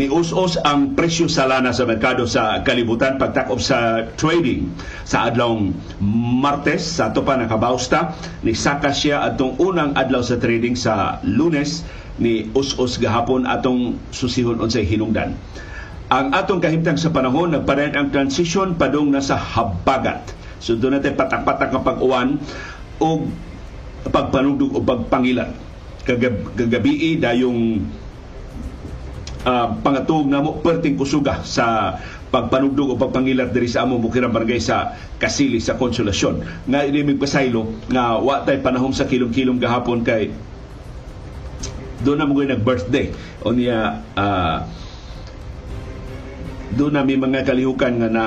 ni us-us ang presyo sa lana sa merkado sa kalibutan pagtakop sa trading. Sa adlawng Martes sa ato pa nakabausta ni saka siya atong unang adlaw sa trading sa Lunes ni us-us gahapon atong susihon unsay hinungdan. Ang atong kahimtang sa panahon nagpadayon ang transition padung na sa habagat. So doon natin patak-patak ang pag-uwan o pagpanugdog o pagpangilan. Kagab kagabi dayong uh, pangatog na mo perting kusuga sa pagpanugdog o pagpangilat diri sa among bukirang barangay sa Kasili sa Konsolasyon nga inimig pasaylo nga wa tay panahon sa kilom-kilom gahapon kay doon na mo nag-birthday o niya uh, doon na may mga kalihukan nga na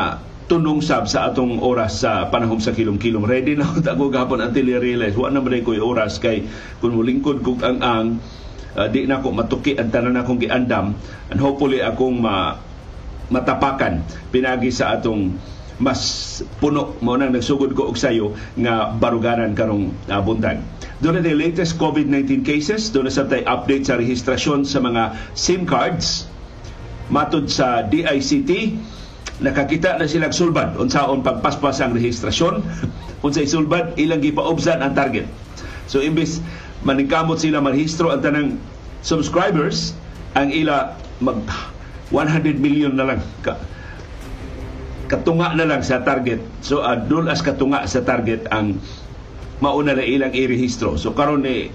tunong sab sa atong oras sa panahon sa kilom-kilom. Ready na ako gahapon until I realize wa na man ko oras kay kung mulingkod kog ang ang uh, di na ako matuki ang tanan akong giandam and hopefully akong ma matapakan. Pinagi sa atong mas puno mo nang nagsugod ko og sayo nga baruganan karong uh, buntag. Doon na latest COVID-19 cases, doon na sa update sa rehistrasyon sa mga SIM cards. Matod sa DICT, nakakita na sila sulbad. Unsaon pagpaspas ang rehistrasyon? Unsay sulbad ilang gipaobsan ang target. So imbis maningkamot sila marehistro ang tanang subscribers ang ila mag 100 million na lang ka, katunga na lang sa target so uh, dul as katunga sa target ang mauna na ilang i-rehistro so karon ni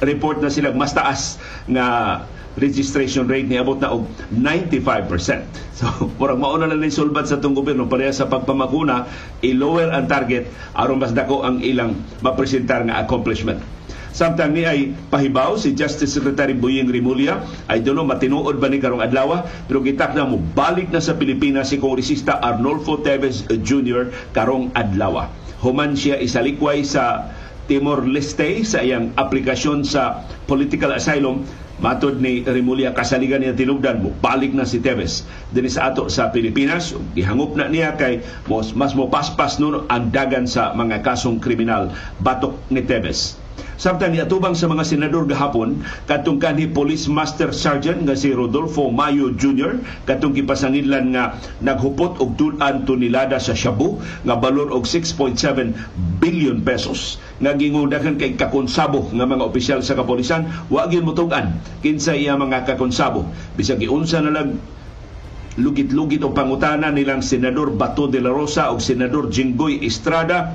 report na sila mas taas nga registration rate ni abot na og 95%. So, murag mauna na ni sulbad sa itong gobyerno pareha sa pagpamakuna, i-lower ang target aron mas dako ang ilang mapresentar nga accomplishment. Samtang ni ay pahibaw si Justice Secretary Buying Rimulya ay dulo matinuod ba ni karong adlaw pero gitak na mo balik na sa Pilipinas si Kongresista Arnolfo Teves Jr. karong adlaw. Human siya isalikway sa Timor Leste sa iyang aplikasyon sa political asylum Matod ni Rimulya kasaligan niya tinugdan mo, balik na si Teves din sa ato sa Pilipinas. Gihangop na niya kay mas, mas mo paspas nun ang dagan sa mga kasong kriminal batok ni Teves. Samtang niatubang sa mga senador gahapon, katong kanhi Police Master Sergeant nga si Rodolfo Mayo Jr. katong gipasanginlan nga naghupot og tulan tonelada sa shabu nga balor og 6.7 billion pesos nga gingundahan kay kakonsabo nga mga opisyal sa kapolisan wa gyud mutugan kinsa iya mga kakonsabo bisag giunsa na lang lugit-lugit o pangutana nilang Senador Bato de la Rosa o Senador Jinggoy Estrada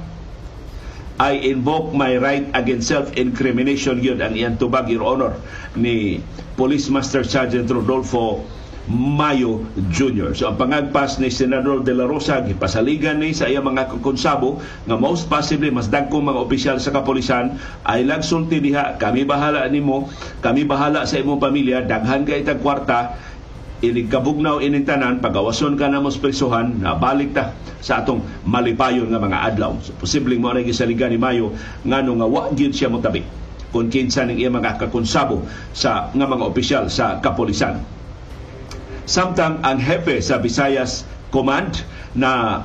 I invoke my right against self-incrimination yun ang iyang tubag, Your Honor, ni Police Master Sergeant Rodolfo Mayo Jr. So ang pangagpas ni Senador De La Rosa gipasaligan ni sa iyang mga konsabo nga most possibly mas dagkong mga opisyal sa kapolisan ay lagsulti diha kami bahala nimo kami bahala sa imong pamilya daghan kay tag kwarta inig ining tanan pagawason ka na mos presohan na balik ta sa atong malipayon nga mga adlaw. So posibleng mo na gisaligan ni Mayo ngano nga wa gyud siya motabi kung kinsa ning iya mga kakonsabo sa nga mga opisyal sa kapolisan samtang ang hepe sa Visayas Command na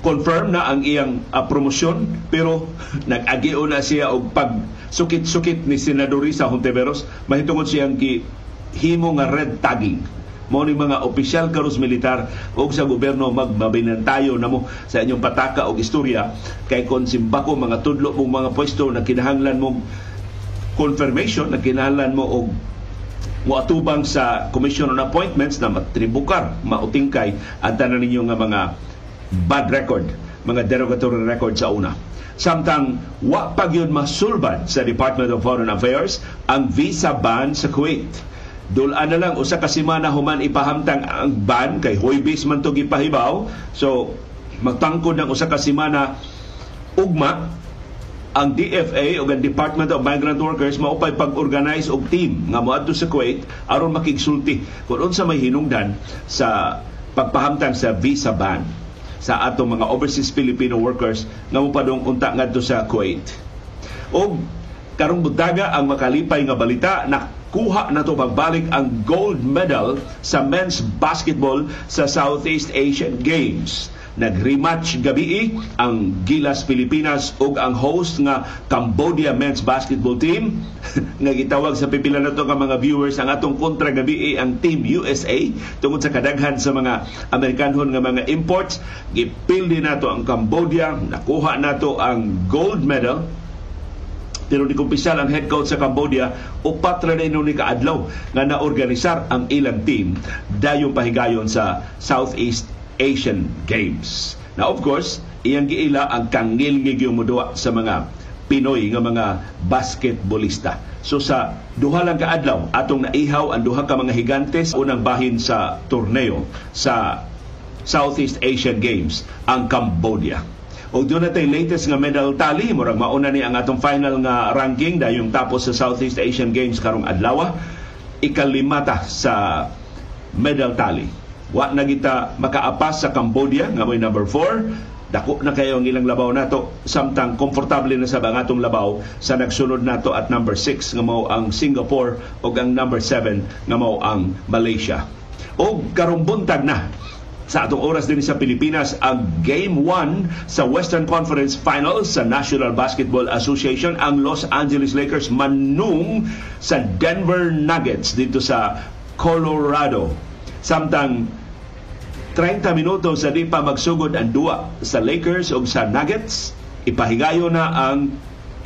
confirm na ang iyang uh, promosyon pero nag-agio na siya og pag sukit-sukit ni Senador Risa Hontiveros mahitungod siyang gi himo nga red tagging. Mo ni mga opisyal karos militar o sa gobyerno magmabinantayo na mo sa inyong pataka o istorya. Kay kon simbako mga tudlo mong mga pwesto na kinahanglan mo confirmation na kinahanglan mo og muatubang sa Commission on Appointments na matribukar, mautingkay at tanan ninyo nga mga bad record, mga derogatory record sa una. Samtang wa pa gyud masulbad sa Department of Foreign Affairs ang visa ban sa Kuwait Dulaan na lang usa ka semana human ipahamtang ang ban kay Hoybis man to gipahibaw. So magtangkod ng usa ka semana ugma ang DFA o ang Department of Migrant Workers maupay pag-organize og team nga moadto sa Kuwait aron makigsulti kung unsa may hinungdan sa pagpahamtang sa visa ban sa atong mga overseas Filipino workers nga mopadong unta ngadto sa Kuwait. Og karong budaga ang makalipay nga balita na kuha na to pagbalik ang gold medal sa men's basketball sa Southeast Asian Games. nag-rematch gabi ang Gilas Pilipinas ug ang host nga Cambodia men's basketball team. Nga gitawag sa pipila nato nga mga viewers ang atong kontra gabi ang Team USA tungod sa kadaghan sa mga Amerikanhon nga mga imports. Gipildi nato ang Cambodia. Nakuha nato ang gold medal pero ni kumpisal ang head coach sa Cambodia upat ra ni ni kaadlaw nga naorganisar ang ilang team dayong pahigayon sa Southeast Asian Games. Now of course, iyang giila ang kangilngig yung mudua sa mga Pinoy nga mga basketballista. So sa duha lang kaadlaw atong naihaw ang duha ka mga higantes unang bahin sa torneo sa Southeast Asian Games ang Cambodia. O doon natin latest nga medal tally, murag mauna ni ang atong final nga ranking dayong tapos sa Southeast Asian Games karong adlaw. Ikalimata sa medal tally Wa na kita makaapas sa Cambodia nga may number 4. Dako na kayo ang ilang labaw nato samtang komportable na sa bangatong labaw sa nagsunod nato at number 6 nga mao ang Singapore o ang number 7 nga mao ang Malaysia. O karong buntag na sa atong oras din sa Pilipinas ang Game 1 sa Western Conference Finals sa National Basketball Association ang Los Angeles Lakers manung sa Denver Nuggets dito sa Colorado Samtang 30 minutos sa di pa magsugod ang duwa sa Lakers o sa Nuggets, ipahigayo na ang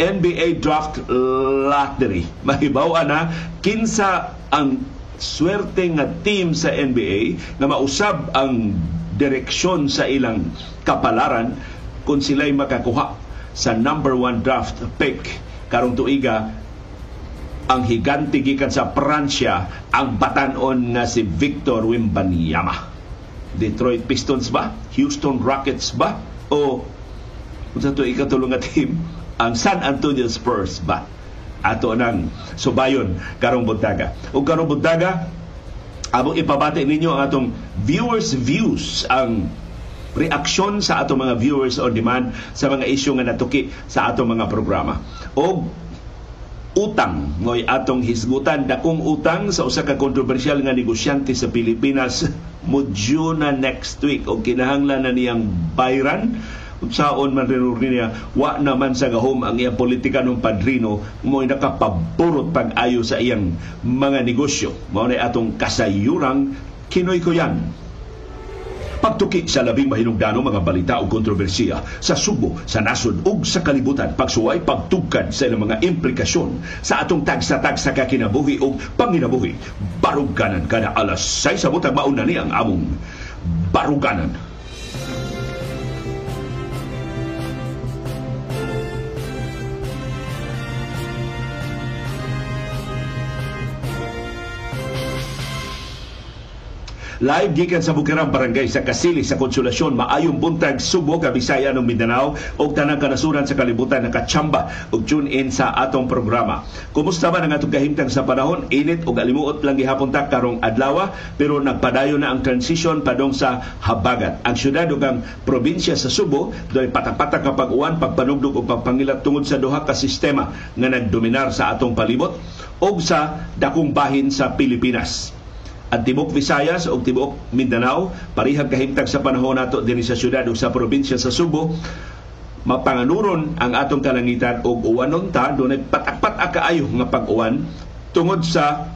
NBA Draft Lottery. Mahibaw na kinsa ang swerte nga team sa NBA na mausab ang direksyon sa ilang kapalaran kung sila'y makakuha sa number one draft pick karong tuiga ang higante gikan sa Pransya ang batanon nga si Victor Wimbanyama. Detroit Pistons ba? Houston Rockets ba? O kung sa ito ikatulong nga team, ang San Antonio Spurs ba? Ato nang subayon karong buntaga. O karong buntaga, abong ipabati ninyo ang atong viewers views ang reaksyon sa atong mga viewers on demand sa mga isyu nga natuki sa atong mga programa. O utang ngoy atong hisgutan dakong utang sa usa ka kontrobersyal nga negosyante sa Pilipinas mudyo na next week og kinahanglan na niyang bayran unsaon man rin niya wa naman sa gahom ang iyang politika ng padrino mo nakapaburot pag-ayo sa iyang mga negosyo mao na atong kasayurang kinoy ko yan pagtuki sa labing mahinungdanong mga balita o kontrobersiya sa Subo, sa nasod ug sa kalibutan, pagsuway pagtugkad sa ilang mga implikasyon sa atong tagsa-tagsa ka kinabuhi o panginabuhi. Baruganan kada alas 6 sa butang mauna ni ang among baruganan. Live gikan sa Bukirang Barangay sa Kasili sa Konsolasyon maayong buntag Subo Bisaya ng Mindanao ug tanang kanasuran sa kalibutan nakachamba ug tune in sa atong programa. Kumusta ba ang atong kahimtang sa panahon? Init ug alimuot lang gihapon ta karong adlaw pero nagpadayo na ang transition padong sa habagat. Ang syudad ug ang probinsya sa Subo doy patak-patak nga pag-uwan, pagpanugdog ug pagpangilat tungod sa duha ka sistema nga nagdominar sa atong palibot ug sa dakong bahin sa Pilipinas at tibok Visayas o tibok Mindanao parihag kahimtang sa panahon nato dinhi sa syudad o sa probinsya sa Subo mapanganuron ang atong kalangitan og uwanon ta dunay patak-patak kaayo nga pag-uwan tungod sa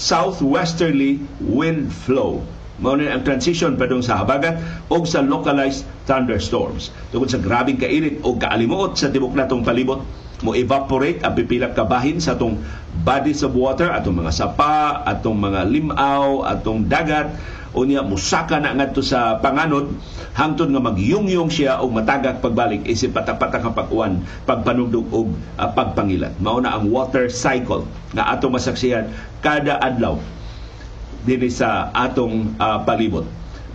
southwesterly wind flow. Mao ang transition padung sa habagat o sa localized thunderstorms. Tungod sa grabing kainit o kaalimuot sa tibok natong palibot mo evaporate ang pipila kabahin sa atong bodies of water atong mga sapa atong mga limaw atong dagat. Unya musaka na ngadto sa panganod. Hangtod nga magyungyong siya og matagak pagbalik isip patak-patak ang pag-uwan pagpanugdog og uh, pagpangilat. Mao na ang water cycle nga atong masaksihan kada adlaw dinhi sa atong uh, palibot.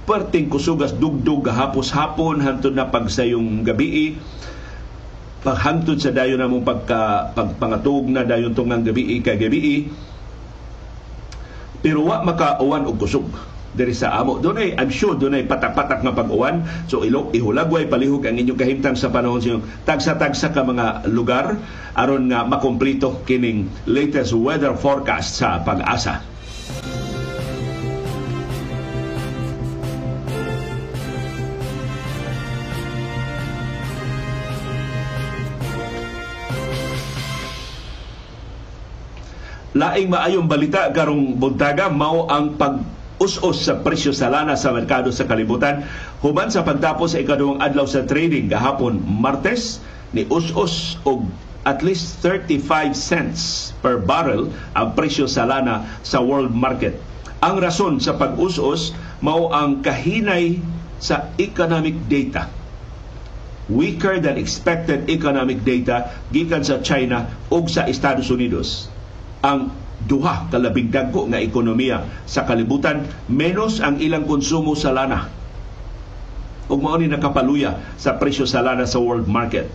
Perting kusugas dugdug gahapos hapon hantod na pagsayong gabi paghangtod sa dayon namong pagka pagpangatog na dayon tungang gabi kay gabi pero wa makauwan og kusog diri sa amo. Dunay I'm sure dunay patak-patak nga pag-uwan. So ilo ihulagway palihog ang inyong kahimtang sa panahon sa tagsa-tagsa ka mga lugar aron nga makomplito kining latest weather forecast sa pag-asa laing maayong balita karong buntaga mao ang pag us-us sa presyo sa lana sa merkado sa kalibutan human sa pagtapos sa ikaduhang adlaw sa trading gahapon Martes ni us-us og at least 35 cents per barrel ang presyo sa lana sa world market. Ang rason sa pag-us-us mao ang kahinay sa economic data weaker than expected economic data gikan sa China ug sa Estados Unidos. Ang duha kalabing dagko nga ekonomiya sa kalibutan menos ang ilang konsumo sa lana. Ug mao ni nakapaluya sa presyo sa lana sa world market.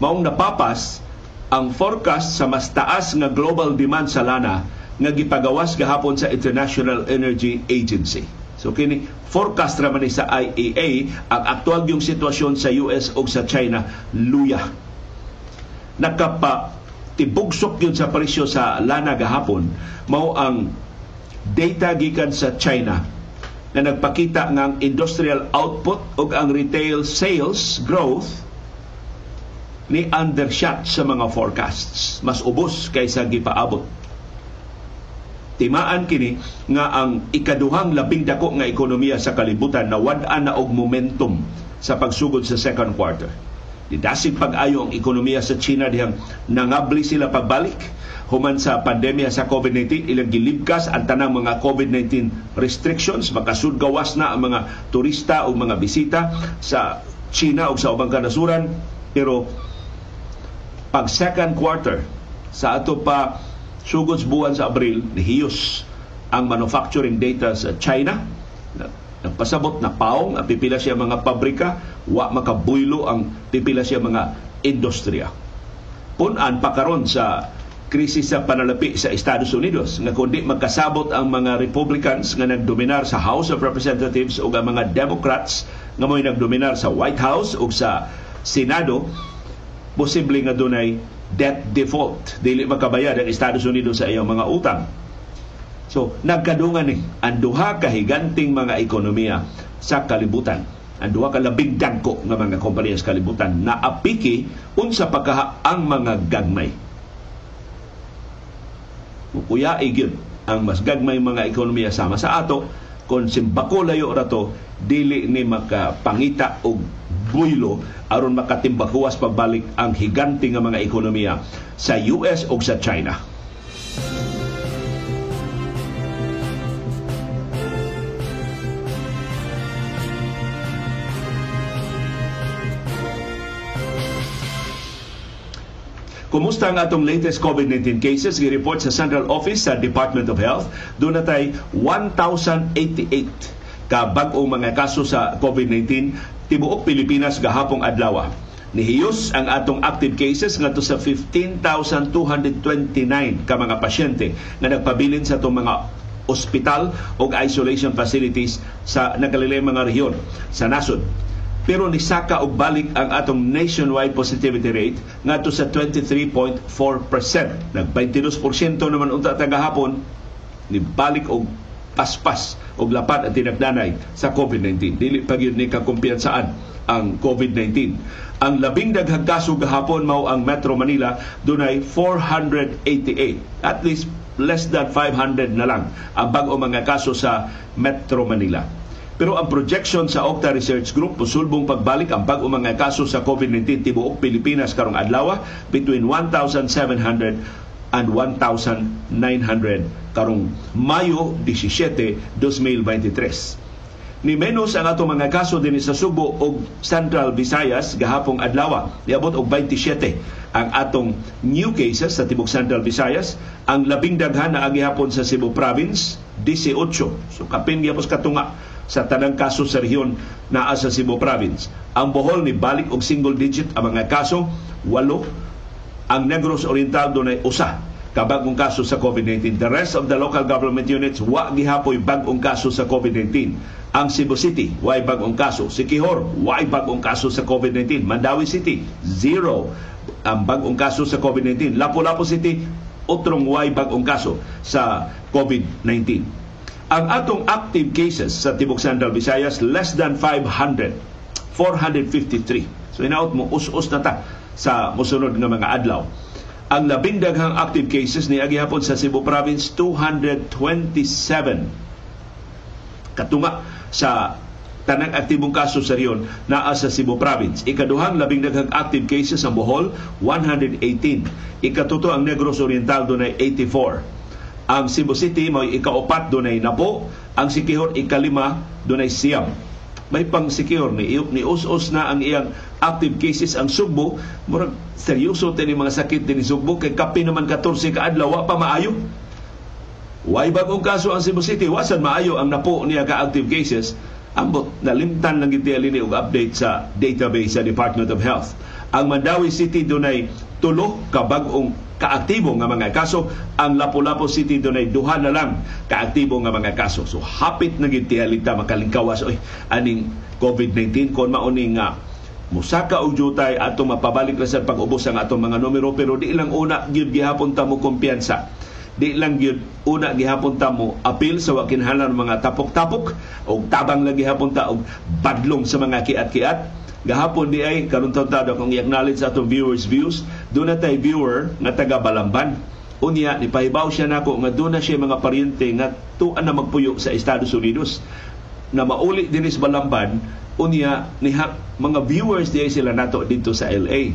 Maong napapas ang forecast sa mas taas nga global demand sa lana nga gipagawas gahapon sa International Energy Agency. So kini forecast ra man sa IEA ang aktual yung sitwasyon sa US o sa China luya. Nakapa tibugsok yun sa presyo sa lana gahapon mao ang data gikan sa China na nagpakita ang industrial output o ang retail sales growth ni undershot sa mga forecasts. Mas ubos kaysa gipaabot. Timaan kini nga ang ikaduhang labing dako nga ekonomiya sa kalibutan na wad-an na og momentum sa pagsugod sa second quarter Didasig pag-ayo ang ekonomiya sa China dihang nangabli sila pagbalik. Human sa pandemya sa COVID-19 ilang gilibkas ang tanang mga COVID-19 restrictions. Makasud gawas na ang mga turista o mga bisita sa China o sa ubang kanasuran. Pero pag second quarter sa ato pa sugod buwan sa Abril nihiyos ang manufacturing data sa China. Nagpasabot na paong ang pipila siya mga pabrika, wa makabuylo ang pipila siya mga industriya. Punan pa karon sa krisis sa panalapi sa Estados Unidos nga kundi magkasabot ang mga Republicans nga nagdominar sa House of Representatives o ang mga Democrats nga mo'y nagdominar sa White House o sa Senado posible nga dunay debt default dili makabayad ang Estados Unidos sa iyang mga utang So, nagkadungan ni ang duha ka higanting mga ekonomiya sa kalibutan. Ang duha ka labing dagko nga mga kompanya sa kalibutan na apiki unsa pagkaha ang mga gagmay. Mukuya gyud ang mas gagmay mga ekonomiya sama sa ato kung simbako layo rato dili ni makapangita og buylo aron makatimbakuwas pagbalik ang higante nga mga ekonomiya sa US o sa China. Kumusta ang atong latest COVID-19 cases? Gi-report sa Central Office sa Department of Health. Doon natay 1,088 ka bag-ong mga kaso sa COVID-19 tibuok Pilipinas gahapong adlaw. Nihiyos ang atong active cases ngadto sa 15,229 ka mga pasyente nga nagpabilin sa atong mga ospital o isolation facilities sa nagalilay mga rehiyon sa nasod pero nisaka og balik ang atong nationwide positivity rate ngadto sa 23.4%. Nag 22% naman unta tagahapon ni balik og paspas og lapat ang tinagdanay sa COVID-19. Dili pa gyud ni kakumpiyansaan ang COVID-19. Ang labing daghang kaso gahapon mao ang Metro Manila dunay 488. At least less than 500 na lang ang bag-o mga kaso sa Metro Manila. Pero ang projection sa Octa Research Group musulbong pagbalik ang bag mga kaso sa COVID-19 tibuok Pilipinas karong adlaw between 1,700 and 1,900 karong Mayo 17, 2023. Ni menos ang ato mga kaso din sa Subo o Central Visayas gahapong adlaw. Niabot og 27 ang atong new cases sa tibok Central Visayas. Ang labing daghan na agihapon sa Cebu Province, 18. So kapin gyapos katunga sa tanang kaso sa rehiyon naa sa Cebu Province. Ang Bohol ni balik og single digit ang mga kaso, walo. Ang Negros Oriental dunay usa kabagong kaso sa COVID-19. The rest of the local government units wa gihapoy bagong kaso sa COVID-19. Ang Cebu City, way bagong kaso. Sikihor, way bagong kaso sa COVID-19. Mandawi City, zero ang bagong kaso sa COVID-19. Lapu-Lapu City, utrong way bagong kaso sa COVID-19 ang atong active cases sa Tibok Central Visayas less than 500 453 so inaot mo us-us na ta sa musunod nga mga adlaw Ang labing daghang active cases ni agihapon sa Cebu Province 227 katunga sa tanang aktibong kaso sa riyon naa sa Cebu Province. Ikaduhang labing daghang active cases sa Bohol 118. Ikatuto ang Negros Oriental dunay 84. Ang Cebu City may ikaupat dunay napo, ang Sikihor ikalima dunay siyam. May pang secure ni ni us-us na ang iyang active cases ang Sugbo. Murag seryoso tini mga sakit din Sugbo. Kay kapi naman 14 ka adlaw wa pa maayo. Way bagong kaso ang Cebu City, wasan maayo ang napo niya ka active cases. Ambot, nalimtan lang iti alini og update sa database sa Department of Health. Ang Mandawi City dunay tulo ka bag-ong kaaktibo nga mga kaso. Ang Lapu-Lapu City dunay duha na lang kaaktibo nga mga kaso. So hapit na gid tihalita makalingkawas oy aning COVID-19 kon mauni nga musaka og jutay ato mapabalik na sa pag-ubos ang atong mga numero pero di lang una gyud gihapon ta mo kumpiyansa di lang gyud una gihapon ta mo apil sa wakinhalan mga tapok-tapok o tabang lang gihapon ta og badlong sa mga kiat-kiat gahapon di ay karon ta kung i-acknowledge sa atong viewers views do na tay viewer nga taga Balamban. Unya ni pahibaw siya nako nga do na siya mga paryente nga tuan na magpuyo sa Estados Unidos. Na mauli din sa Balamban unya ni mga viewers di sila nato dito sa LA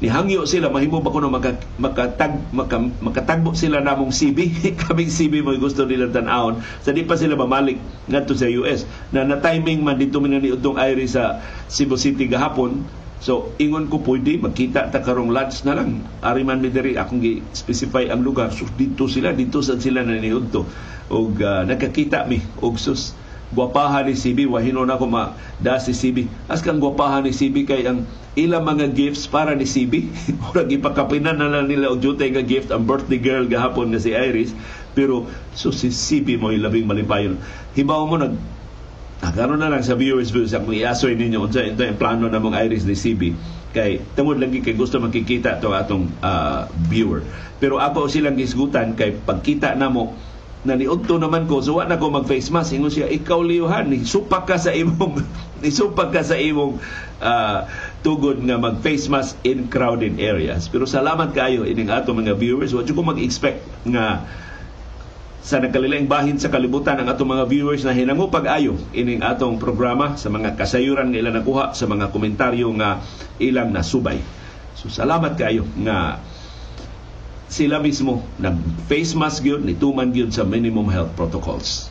nihangyo sila mahimo ba kuno maka, makatag maka, makatagbo sila namong CB kaming CB mo gusto nila tan-awon sa di pa sila mamalik ngadto sa US na na timing man dito man ni utong Iris sa Cebu City gahapon So, ingon ko pwede, magkita ta karong lunch na lang. Ari man mi diri akong gi-specify ang lugar. So, dito sila, dito sa sila na niudto. Og uh, nakakita mi og sus gwapahan ni CB wahino na ko ma da si CB as kang gwapahan ni CB kay ang ilang mga gifts para ni CB murag ipakapinan na lang nila og jutay nga gift ang birthday girl gahapon nga si Iris. Pero so si CB mo labing malipayon. Hibaw mo nag Nagkaroon na lang sa viewers views ang iasoy ninyo unsa ito yung plano na mong Iris ni CB kay tungod lagi kay gusto makikita to atong uh, viewer. Pero ako silang gisgutan kay pagkita namo na niudto naman ko so wa na ko mag face mask. Ingon siya ikaw liyuhan ni supak ka sa imong ni supak ka sa imong uh, tugod nga mag face mask in crowded areas. Pero salamat kayo ining ato mga viewers. Wa ko mag-expect nga sa nagkalilaing bahin sa kalibutan ang atong mga viewers na hinango pag-ayo ining atong programa sa mga kasayuran nga ilang nakuha sa mga komentaryo nga ilang nasubay. So salamat kayo nga sila mismo nag-face mask yun, nituman yun sa minimum health protocols.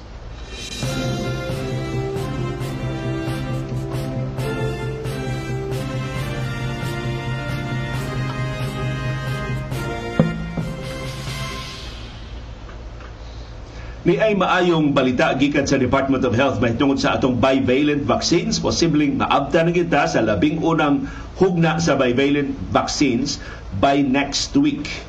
Ni ay maayong balita gikan sa Department of Health mahitungod sa atong bivalent vaccines posibleng maabta na kita sa labing unang hugna sa bivalent vaccines by next week.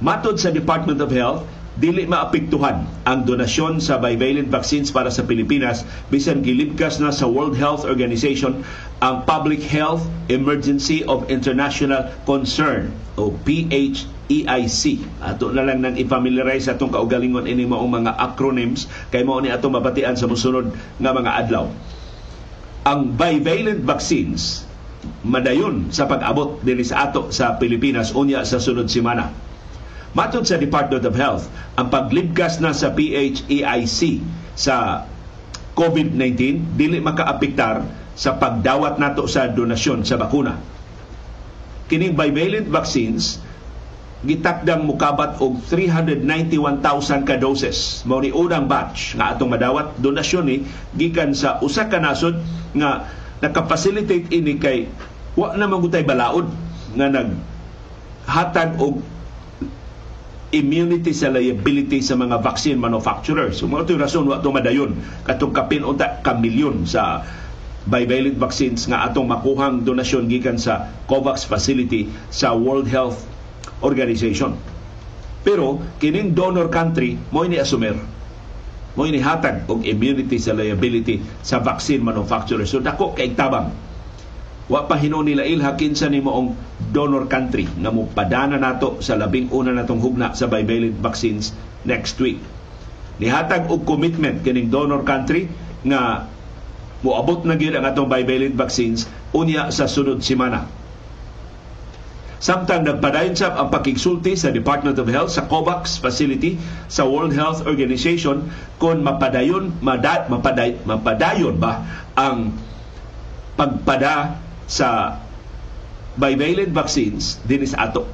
Matod sa Department of Health, dili maapektuhan ang donasyon sa bivalent vaccines para sa Pilipinas bisan gilibkas na sa World Health Organization ang Public Health Emergency of International Concern o PHEIC. Ato na lang nang i-familiarize atong kaugalingon ini maong mga acronyms kay mao ni ato mabatian sa mosunod nga mga adlaw. Ang bivalent vaccines madayon sa pag-abot dinhi sa ato sa Pilipinas unya sa sunod semana Matod sa Department of Health, ang paglibgas na sa PHEIC sa COVID-19 dili makaapektar sa pagdawat nato sa donasyon sa bakuna. Kining bivalent vaccines gitakdang mukabat og 391,000 ka doses. Mao ni unang batch nga atong madawat donasyon ni gikan sa usa ka nasod nga nakapacilitate ini kay wa na magutay balaod nga nag hatag og immunity sa liability sa mga vaccine manufacturers. So, mga rason wa ito madayon. Katong kapin unta ka milyon sa bivalent vaccines nga atong makuhang donasyon gikan sa COVAX facility sa World Health Organization. Pero kining donor country mo ini asumer mo ini hatag og immunity sa liability sa vaccine manufacturer. So dako kay tabang Wa pa hinon nila ilha kinsa ni moong donor country nga mo padana nato sa labing una natong hugna sa bivalent vaccines next week. Nihatag og commitment kining donor country nga moabot na gyud ang atong bivalent vaccines unya sa sunod semana. Samtang nagpadayon sab ang pakigsulti sa Department of Health sa COVAX facility sa World Health Organization kung mapadayon mada, mapaday, mapadayon ba ang pagpada sa bivalent vaccines din sa ato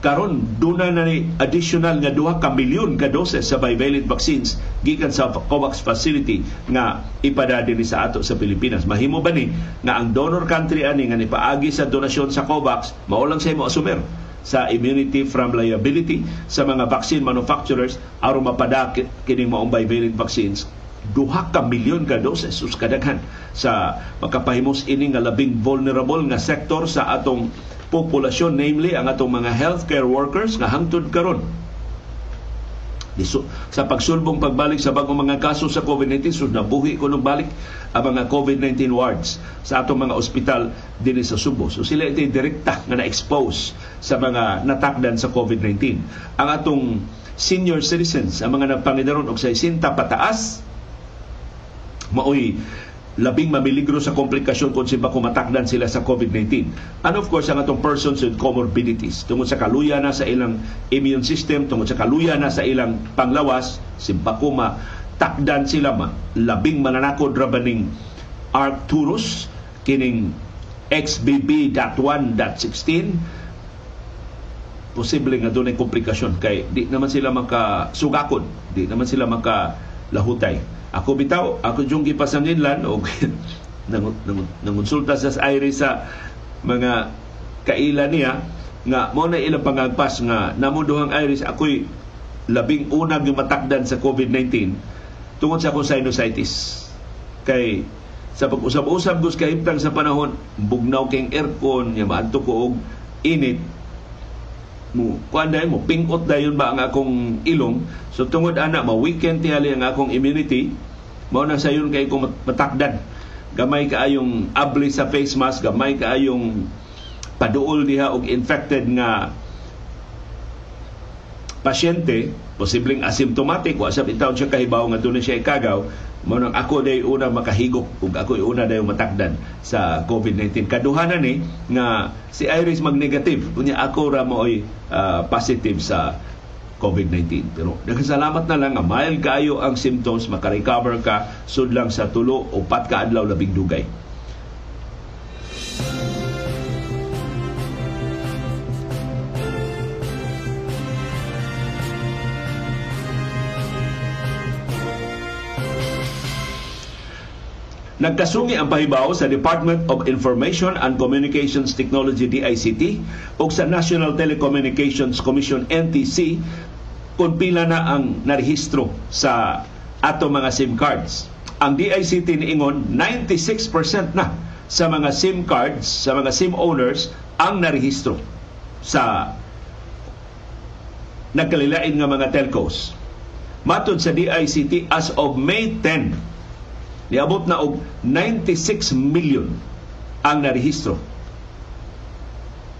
karon duna na ni additional nga duha ka milyon ka doses sa bivalent vaccines gikan sa COVAX facility nga ipada dinhi sa ato sa Pilipinas. Mahimo ba ni nga ang donor country ani nga nipaagi sa donasyon sa COVAX mao lang sa asumer sa immunity from liability sa mga vaccine manufacturers aron mapada kining maong bivalent vaccines duha ka milyon ka doses sus kadaghan sa makapahimos ini nga labing vulnerable nga sektor sa atong populasyon, namely ang atong mga healthcare workers nga hangtod karon sa pagsulbong pagbalik sa bagong mga kaso sa COVID-19 so nabuhi ko nung balik ang mga COVID-19 wards sa atong mga ospital din sa Subo. So sila ito direkta nga na-expose sa mga natakdan sa COVID-19. Ang atong senior citizens, ang mga nagpangidaron og sa isinta pataas, maoy labing mamiligro sa komplikasyon kung simba kumatakdan sila sa COVID-19. And of course, ang atong persons with comorbidities. Tungod sa kaluya na sa ilang immune system, tungod sa kaluya na sa ilang panglawas, simba kuma, takdan sila ma, labing mananakod rabaning Arcturus, kining XBB.1.16, posible nga doon ay komplikasyon kay di naman sila makasugakod, di naman sila makalahutay ako bitaw, ako yung gipasanginlan o nangonsulta sa Iris sa mga kaila niya nga mo na ilang pangagpas nga namunduhang Iris ako'y labing unang matakdan sa COVID-19 tungod sa akong sinusitis. Kay sa pag-usab-usab gus kahimtang sa panahon bugnaw king aircon nya maadto ko og init mo. Kuan mo pingot dayon ba ang akong ilong? So tungod ana ma weekend tihali ang akong immunity mao na sayon kay ko matakdan. Gamay kaayong abli sa face mask gamay kaayong paduol diha og infected nga pasyente posibleng asymptomatic wa sab itaw siya kahibaw nga dunay siya ikagaw mo nang ako day una makahigop ug ako una day matakdan sa COVID-19 kaduhanan ni nga si Iris mag negative unya ako ra mo uh, ah, positive sa COVID-19. Pero nagkasalamat na lang nga mild kaayo ang symptoms, makarecover ka sudlang sa tulo o pat ka adlaw labing dugay. Nagkasungi ang pahibaw sa Department of Information and Communications Technology DICT o sa National Telecommunications Commission NTC kung pila na ang narehistro sa ato mga SIM cards. Ang DICT niingon 96% na sa mga SIM cards, sa mga SIM owners ang narehistro sa nagkalilain nga mga telcos. Matod sa DICT as of May 10, Niabot na og 96 million ang narehistro.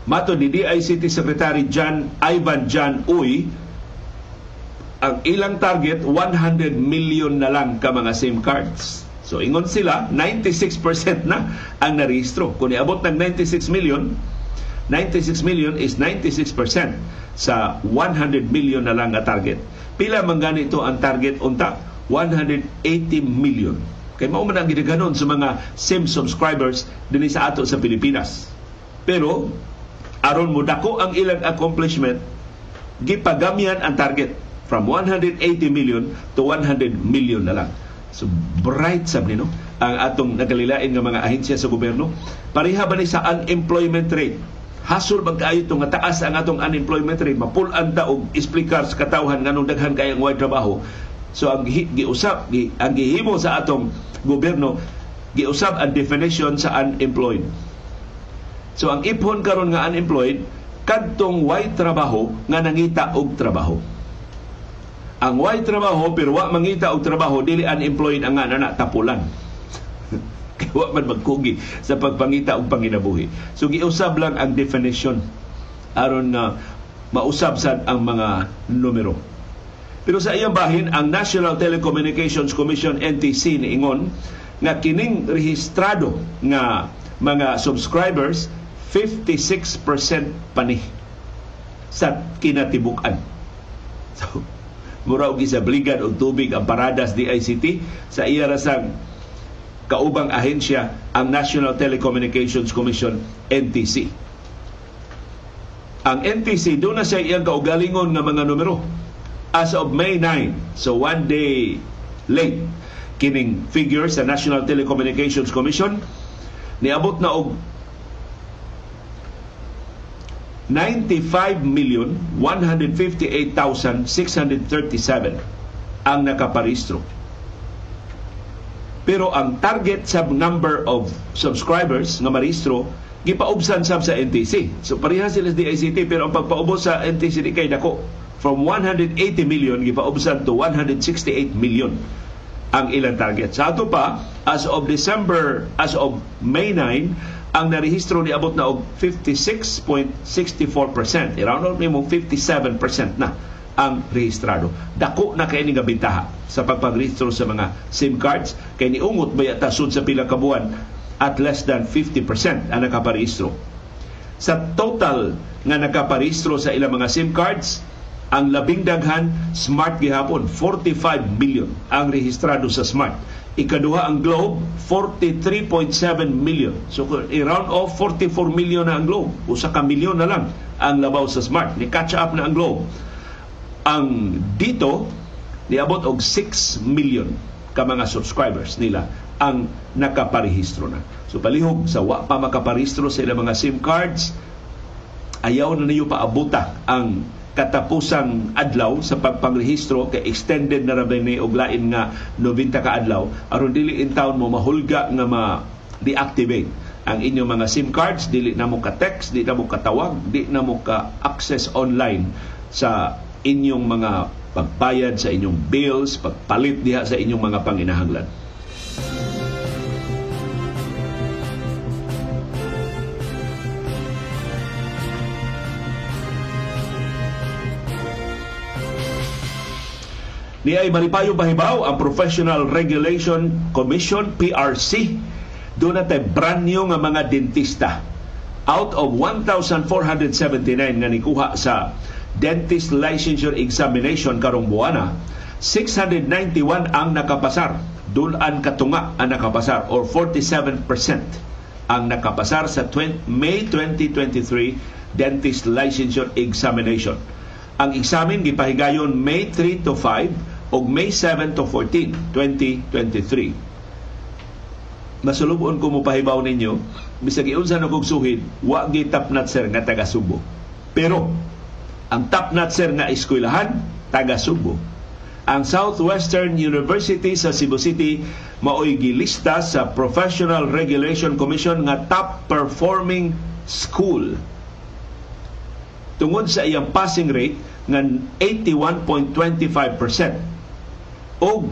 Mato ni DICT Secretary John Ivan John Uy, ang ilang target 100 million na lang ka mga SIM cards. So ingon sila 96% na ang narehistro. Kung niabot ng 96 million, 96 million is 96% sa 100 million na lang nga target. Pila man ganito ang target unta? 180 million Kay mao man ang gidaganon sa mga SIM subscribers dinhi sa ato sa Pilipinas. Pero aron mo dako ang ilang accomplishment, gipagamyan ang target from 180 million to 100 million na lang. So bright sab ni no ang atong nagkalilain nga mga ahensya sa gobyerno. Pareha ba ni sa unemployment rate? Hasol bang kaayo nga taas ang atong unemployment rate, mapulan ta og explicar sa katawhan nganong daghan kay ang wide trabaho So ang giusap ang gihimo sa atong gobyerno giusab ang definition sa unemployed. So ang ipon karon nga unemployed kadtong way trabaho nga nangita og trabaho. Ang way trabaho pero wa mangita og trabaho dili unemployed ang nga na tapulan. wa man magkugi sa pagpangita og panginabuhi. So giusab lang ang definition aron na mausab sad ang mga numero. Pero sa iyang bahin, ang National Telecommunications Commission NTC niingon nga kining rehistrado nga mga subscribers 56% pa sa kinatibukan. So, mura og gisabligan og tubig ang paradas di ICT sa iya rasang kaubang ahensya ang National Telecommunications Commission NTC. Ang NTC doon na siya iyang kaugalingon nga mga numero as of May 9 so one day late kining figure sa National Telecommunications Commission niabot na og 95 million 158,637 ang nakaparehistro. Pero ang target sa number of subscribers nga marehistro gipaubsan sab sa NTC. So pareha sila sa DICT pero ang pagpaubos sa NTC di kay dako from 180 million gipaubsan to 168 million ang ilang target. Sa ato pa as of December as of May 9 ang narehistro ni abot na og 56.64%. I-round out nimo 57% na ang rehistrado. Dako na kay nga bintaha sa pagpagrehistro sa mga SIM cards kay niungot ba yata sa pila ka buwan at less than 50% ang nakaparehistro. Sa total nga nakaparehistro sa ilang mga SIM cards, ang labing daghan smart gihapon 45 million ang rehistrado sa smart Ikaduha ang Globe, 43.7 million. So i-round off 44 million na ang Globe. Usa ka milyon na lang ang labaw sa Smart. Ni catch up na ang Globe. Ang dito, niabot og 6 million ka mga subscribers nila ang nakaparehistro na. So palihog sa wa pa makaparehistro sa ilang mga SIM cards, ayaw na niyo paabuta ang katapusang adlaw sa pagpangrehistro kay extended na ra ni og lain nga 90 ka adlaw aron dili in town mo mahulga nga ma deactivate ang inyong mga SIM cards dili na mo ka text di na mo ka tawag di na mo ka access online sa inyong mga pagbayad sa inyong bills pagpalit diha sa inyong mga panginahanglan Ni ay Maripayo Bahibaw ang Professional Regulation Commission PRC doon natin brand new nga mga dentista. Out of 1,479 nga nikuha sa dentist licensure examination karong buwana 691 ang nakapasar. Dulan katunga ang nakapasar or 47% ang nakapasar sa 20, May 2023 dentist licensure examination. Ang examen gipahigayon May 3 to 5 og May 7 to 14, 2023. Masulubon ko mo pahibaw ninyo, bisag iunsa na kog suhid, wa gi top sir nga taga Subo. Pero ang top sir nga eskwelahan taga Subo. Ang Southwestern University sa Cebu City maoy gilista sa Professional Regulation Commission nga top performing school tungod sa iyang passing rate nga 81.25% o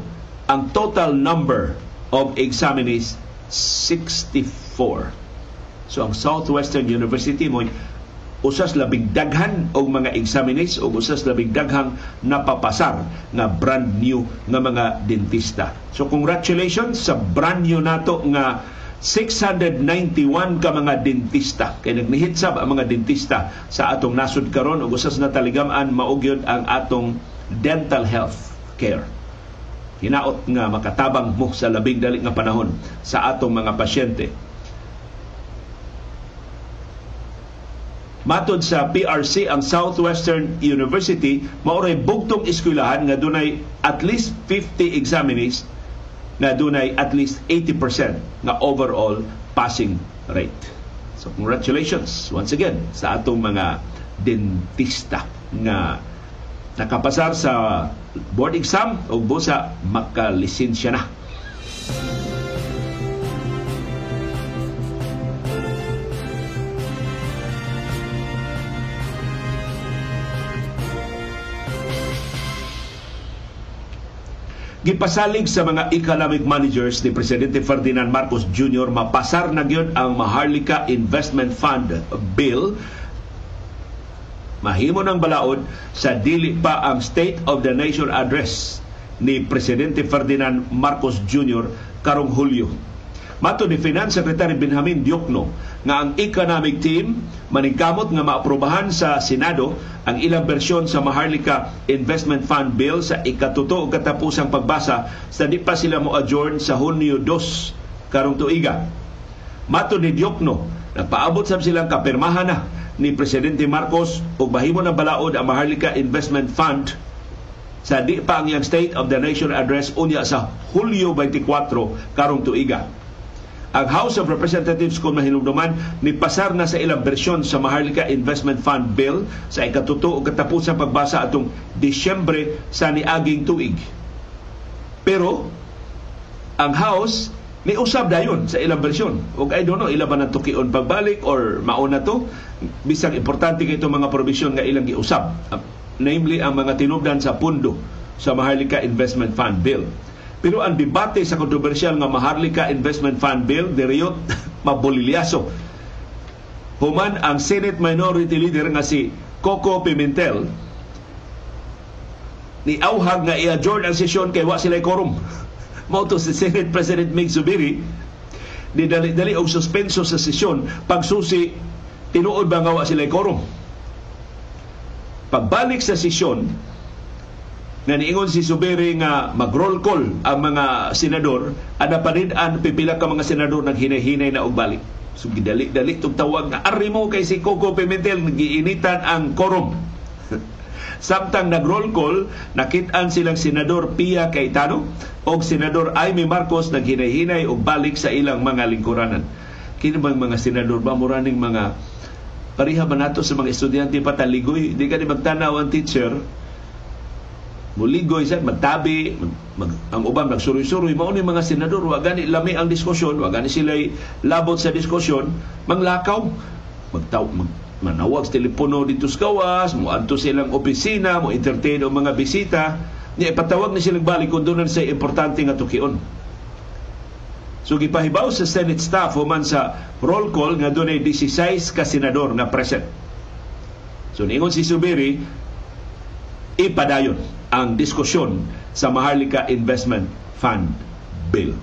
ang total number of examinees 64. So ang Southwestern University mo usas labing daghan og mga examinees o usas labing daghang napapasar nga brand new nga mga dentista. So congratulations sa brand new nato nga 691 ka mga dentista kay nagnihitsab ang mga dentista sa atong nasud karon ug usas na taligaman maugyod ang atong dental health care hinaot nga makatabang mo sa labing dali nga panahon sa atong mga pasyente. Matod sa PRC, ang Southwestern University maoray bugtong eskwelahan nga dunay at least 50 examinees na dunay at least 80% nga overall passing rate. So congratulations once again sa atong mga dentista nga nakapasar sa board exam o busa makalisensya na. Gipasalig sa mga economic managers ni Presidente Ferdinand Marcos Jr. mapasar na gyud ang Maharlika Investment Fund Bill mahimo ng balaod sa dili pa ang State of the Nation Address ni Presidente Ferdinand Marcos Jr. karong Hulyo. Mato ni Finance Secretary Benjamin Diokno nga ang economic team maningkamot nga maaprobahan sa Senado ang ilang bersyon sa Maharlika Investment Fund Bill sa ikatuto katapusang pagbasa sa di pa sila mo adjourn sa Hunyo 2 karong tuiga. Mato ni Diokno, nagpaabot sab silang kapirmahan na ni Presidente Marcos ug bahimo ng balaod ang Maharlika Investment Fund sa di pa ang iyang State of the Nation address unya sa Hulyo 24 karong tuiga. Ang House of Representatives kung mahinumduman ni pasar na sa ilang bersyon sa Maharlika Investment Fund Bill sa ikatuto o katapusang pagbasa atong Disyembre sa niaging tuig. Pero ang House ni usab dayon sa ilang bersyon. O I don't know, ila ba tukion pagbalik or mauna to? Bisang importante kay mga provision nga ilang giusab. Namely, ang mga tinubdan sa pundo sa Maharlika Investment Fund Bill. Pero ang debate sa kontrobersyal nga Maharlika Investment Fund Bill, diriyot mabulilyaso. Human ang Senate Minority Leader nga si Coco Pimentel ni auhag nga i-adjourn ang sesyon kay wa sila quorum. Mao si Senate President Mig Zubiri ni dali-dali og suspenso sa sesyon pagsusi tinuod ba nga wa sila quorum. Pagbalik sa sesyon, nga niingon si Subiri nga mag-roll call ang mga senador, ana pa rin ang pipila ka mga senador naghinay-hinay na og balik. So gidali-dali tong tawag nga ari mo kay si Coco Pimentel giinitan ang quorum. Samtang nag-roll call, nakit-an silang senador Pia Cayetano o senador Aimee Marcos naghinay-hinay og balik sa ilang mga lingkuranan. Kini bang mga senador ba? Muraning mga pariha ba nato sa mga estudyante pataligoy? Di ka ni magtanaw ang teacher, muligoy sa magtabi. Mag, ang uban nagsuroy-suroy mao ni mga senador wa gani lami ang diskusyon wa gani sila labot sa diskusyon. Manglakaw. Magtaw mag, manawag sa telepono dito sa kawas mo adto silang opisina mo entertain ang mga bisita ni ipatawag ni silang balik kung doon sa importante nga tukion So gipahibaw sa Senate staff human sa roll call nga doon ay 16 ka senador na present. So niingon si Subiri, ipadayon ang diskusyon sa Maharlika Investment Fund Bill.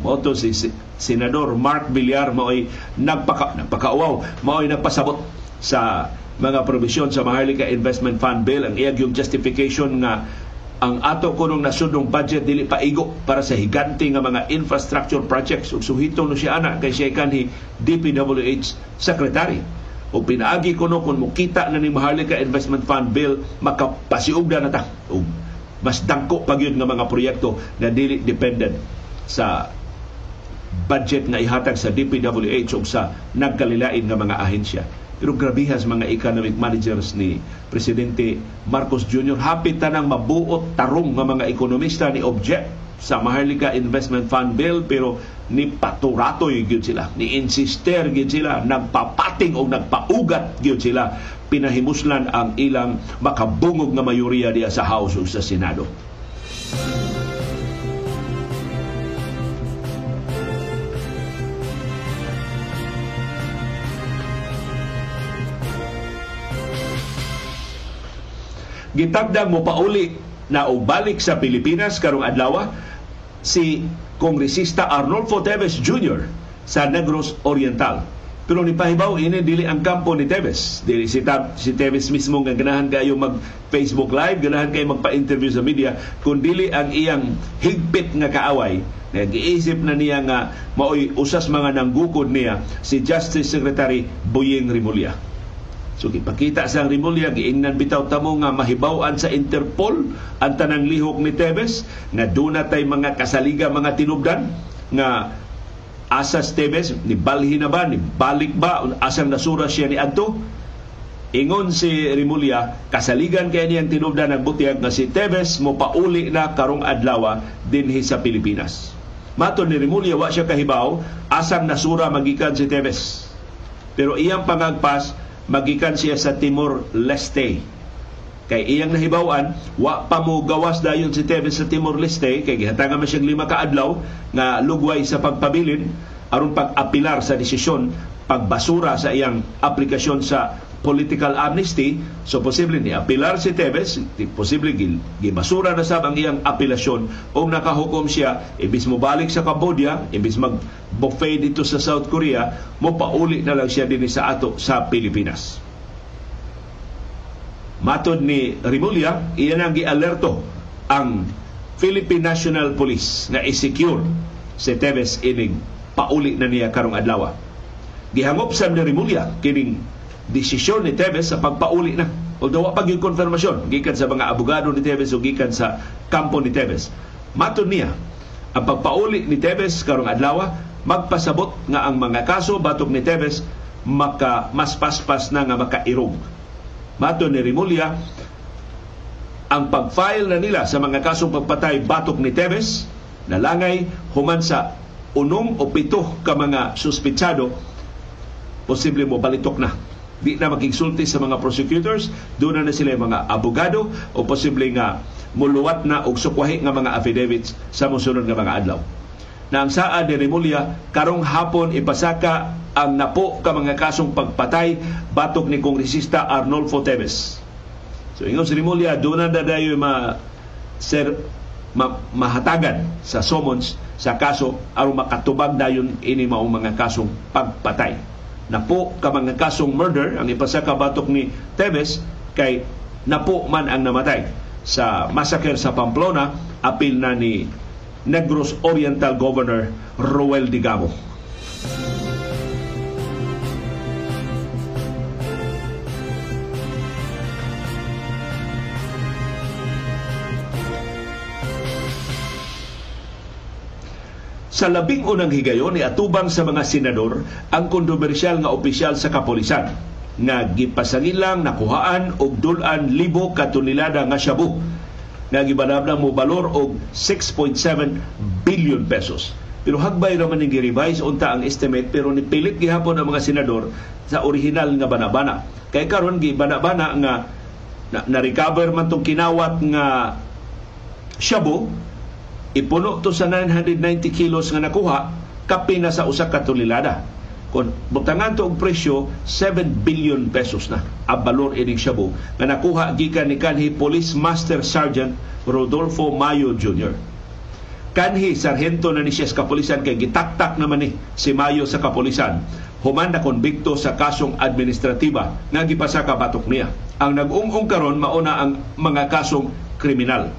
Moto si Senador Mark Villar mao'y nagpaka, nagpakauaw, mao'y nagpasabot sa mga probisyon sa Maharlika Investment Fund Bill. Ang iyag yung justification nga ang ato kunong nasudong budget dili paigo para sa higante nga mga infrastructure projects. Ug suhitong no siya ana kay siya kanhi DPWH secretary. O pinaagi kuno kung mukita na ni Maharlika Investment Fund Bill makapasiugda na ta. O mas dangko pa nga mga proyekto na dili dependent sa budget nga ihatag sa DPWH o sa nagkalilain nga mga ahensya. Pero grabihas mga economic managers ni Presidente Marcos Jr. Hapit tanang mabuot tarong nga mga ekonomista ni object sa Maharlika Investment Fund Bill pero ni paturatoy gyud sila ni insister gyud sila nagpapating o nagpaugat gyud sila pinahimuslan ang ilang makabungog nga mayoriya diya sa House o sa Senado Gitagdag mo pauli na ubalik sa Pilipinas karong adlaw si Kongresista Arnolfo Teves Jr. sa Negros Oriental. Pero ni pahibaw ini dili ang kampo ni Teves. Dili si, Tab, si Teves mismo nga ganahan kayo mag Facebook live, ganahan kayo magpa-interview sa media, kun dili ang iyang higpit nga kaaway Nag-iisip na niya nga maoy usas mga nanggukod niya si Justice Secretary Boyeng Rimulya. So gipakita sa Rimulya giingnan bitaw tamo nga mahibaw-an sa Interpol ang tanang lihok ni Tevez nga duna tay mga kasaliga mga tinubdan nga asas Tevez ni balhi na ba ni balik ba asang nasura siya ni adto Ingon si Rimulya, kasaligan kay niyang tinubdan ng butiyag nga si Tevez mo pauli na karong adlaw dinhi sa Pilipinas. Mato ni Rimulya wa siya kahibaw asang nasura magikan si Tevez. Pero iyang pangagpas magikan siya sa Timor Leste. Kay iyang nahibawan, wa pa mo gawas dayon si Tevez sa Timor Leste kay gihatangan man siyang lima ka adlaw nga lugway sa pagpabilin aron pag-apilar sa desisyon pagbasura sa iyang aplikasyon sa political amnesty. So posible ni apilar si Tevez posible gibasura na sab ang iyang apelasyon. O nakahukom siya ibis mo balik sa Cambodia ibis mag buffet dito sa South Korea mo pauli na lang siya din sa ato sa Pilipinas. Matod ni Rimulya, iyan ang gialerto ang Philippine National Police na i-secure si Tevez ining pauli na niya karong adlaw. Gihangop sa ni Rimulya kining desisyon ni Tevez sa pagpauli na. Although wa pa yung konfirmasyon gikan sa mga abogado ni Tevez o gikan sa kampo ni Tevez. Matod niya, ang pagpauli ni Tevez karong adlaw magpasabot nga ang mga kaso batok ni Tevez maka mas paspas na nga makairog Mato ni Rimulya, ang pag-file na nila sa mga kasong pagpatay batok ni Tevez nalangay human sa unom o pito ka mga suspitsado posible mo balitok na di na magigsulti sa mga prosecutors doon na, na sila mga abogado o posible nga muluwat na og sukwahi nga mga affidavits sa mosunod nga mga adlaw na ang saa ni Remulla karong hapon ipasaka ang napo ka mga kasong pagpatay batok ni kongresista Arnolfo Teves. So ingon si Remulla doon na dayo ma sir ma, mahatagan sa summons sa kaso aron makatubag dayon ini mao mga kasong pagpatay. Napo ka mga kasong murder ang ipasaka batok ni Teves kay napo man ang namatay sa massacre sa Pamplona apil na ni Negros Oriental Governor Roel Digamo. Sa labing unang higayon ni atubang sa mga senador ang kontrobersyal nga opisyal sa kapolisan nga gipasangilang nakuhaan og dulan libo katunilada nga shabu nga gibanablang mo balor og 6.7 billion pesos. Pero hagbay naman ni revise unta ang estimate pero ni pilit gihapon ang mga senador sa original nga banabana. Kay karon gi banabana nga na, na recover man tong kinawat nga shabu ipuno to sa 990 kilos nga nakuha kapi na sa usa ka tulilada kung butangan to og presyo 7 billion pesos na ang balor ining shabu nga nakuha gikan ni kanhi Police Master Sergeant Rodolfo Mayo Jr. Kanhi sarhento na ni siya sa kapulisan kay gitaktak naman ni si Mayo sa kapulisan human na konbikto sa kasong administratiba nga gipasaka batok niya. Ang nag-ungong karon mauna ang mga kasong kriminal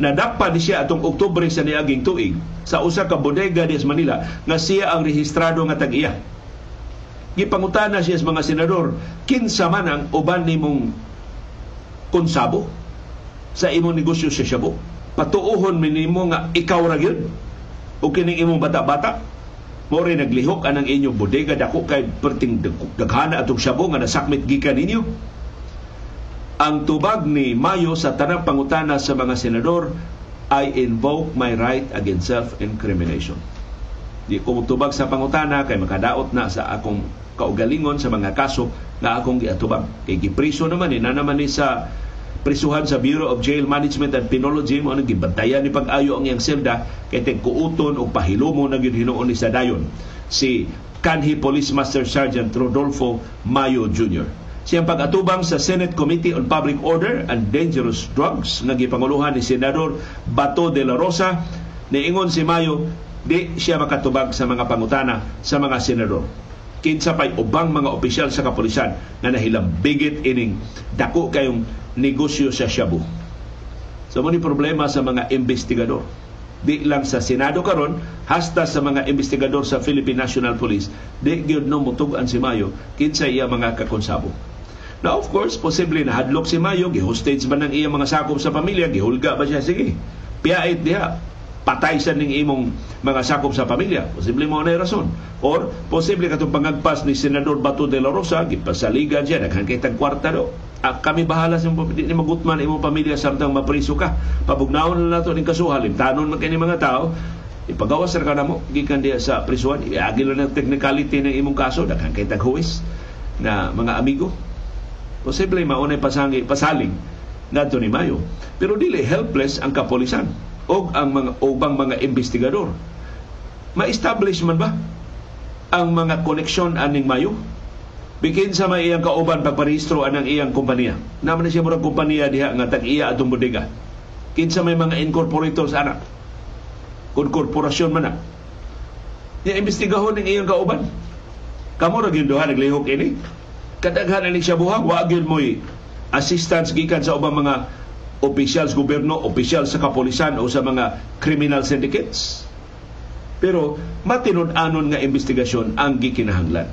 nadakpa ni siya atong Oktubre sa niaging tuig sa usa ka bodega di Manila nga siya ang rehistrado nga tag-iya gipangutana siya sa mga senador, kinsa man ang uban nimong konsabo sa imong negosyo sa Shabu. Patuuhon minimo nga ikaw ra gyud o kining imong bata-bata mo rin naglihok anang inyong bodega dako kay perting daghana atong Shabu nga nasakmit gikan ninyo. Ang tubag ni Mayo sa tanang pangutana sa mga senador I invoke my right against self-incrimination. Di ko tubag sa pangutana kay makadaot na sa akong kaugalingon sa mga kaso nga akong giatubang. Kay gipriso naman ni na naman ni sa prisuhan sa Bureau of Jail Management and Penology mo nang gibantayan ni pag-ayo ang iyang selda kay tigkuuton og pahilomo na gyud hinuon ni sa dayon si kanhi Police Master Sergeant Rodolfo Mayo Jr. Siyang pag-atubang sa Senate Committee on Public Order and Dangerous Drugs nga gipanguluhan ni Senador Bato de la Rosa niingon si Mayo di siya makatubag sa mga pangutana sa mga senador kinsa pay ubang mga opisyal sa kapulisan na nahilambigit ining dako kayong negosyo sa shabu. So mo ni problema sa mga investigador. Di lang sa Senado karon, hasta sa mga investigador sa Philippine National Police, di gyud no mutug-an si Mayo kinsa iya mga kakonsabo. Now, of course, posible na hadlok si Mayo, gihostage ba ng iya mga sakop sa pamilya, gihulga ba siya? Sige, piyait diha patay sa ning imong mga sakop sa pamilya. Posible mo na rason. Or posible katong pangagpas ni Senador Bato de la Rosa, gipasaligan siya, daghan kay tag kwarta do. Ah, kami bahala sa di ni magutman imong pamilya samtang mapriso ka. Pabugnaon na nato ning kasuhal, tanon man kini mga tao, ipagawas ra kana mo gikan diya sa prisuan, iagi lang ang technicality ng imong kaso, daghan kay tag huwis na mga amigo. Posible maunay pasangi pasaling ngadto ni Mayo. Pero dili helpless ang kapolisan o ang mga ubang mga investigador. Ma-establish man ba ang mga koneksyon aning mayo? Bikin sa may iyang kauban pagparehistro anang iyang kompanya. Naman na siya murag kompanya diha nga tag iya atong bodega. Kinsa may mga incorporators anak. Kung korporasyon man na. Niya imbestigahon ng iyang kauban. Kamo ra gyud naglihok ini. Kadaghan ani siya buhag wa gyud mo'y assistance gikan sa ubang mga officials gobyerno, opisyal sa kapolisan o sa mga criminal syndicates. Pero matinud-anon nga investigasyon ang gikinahanglan.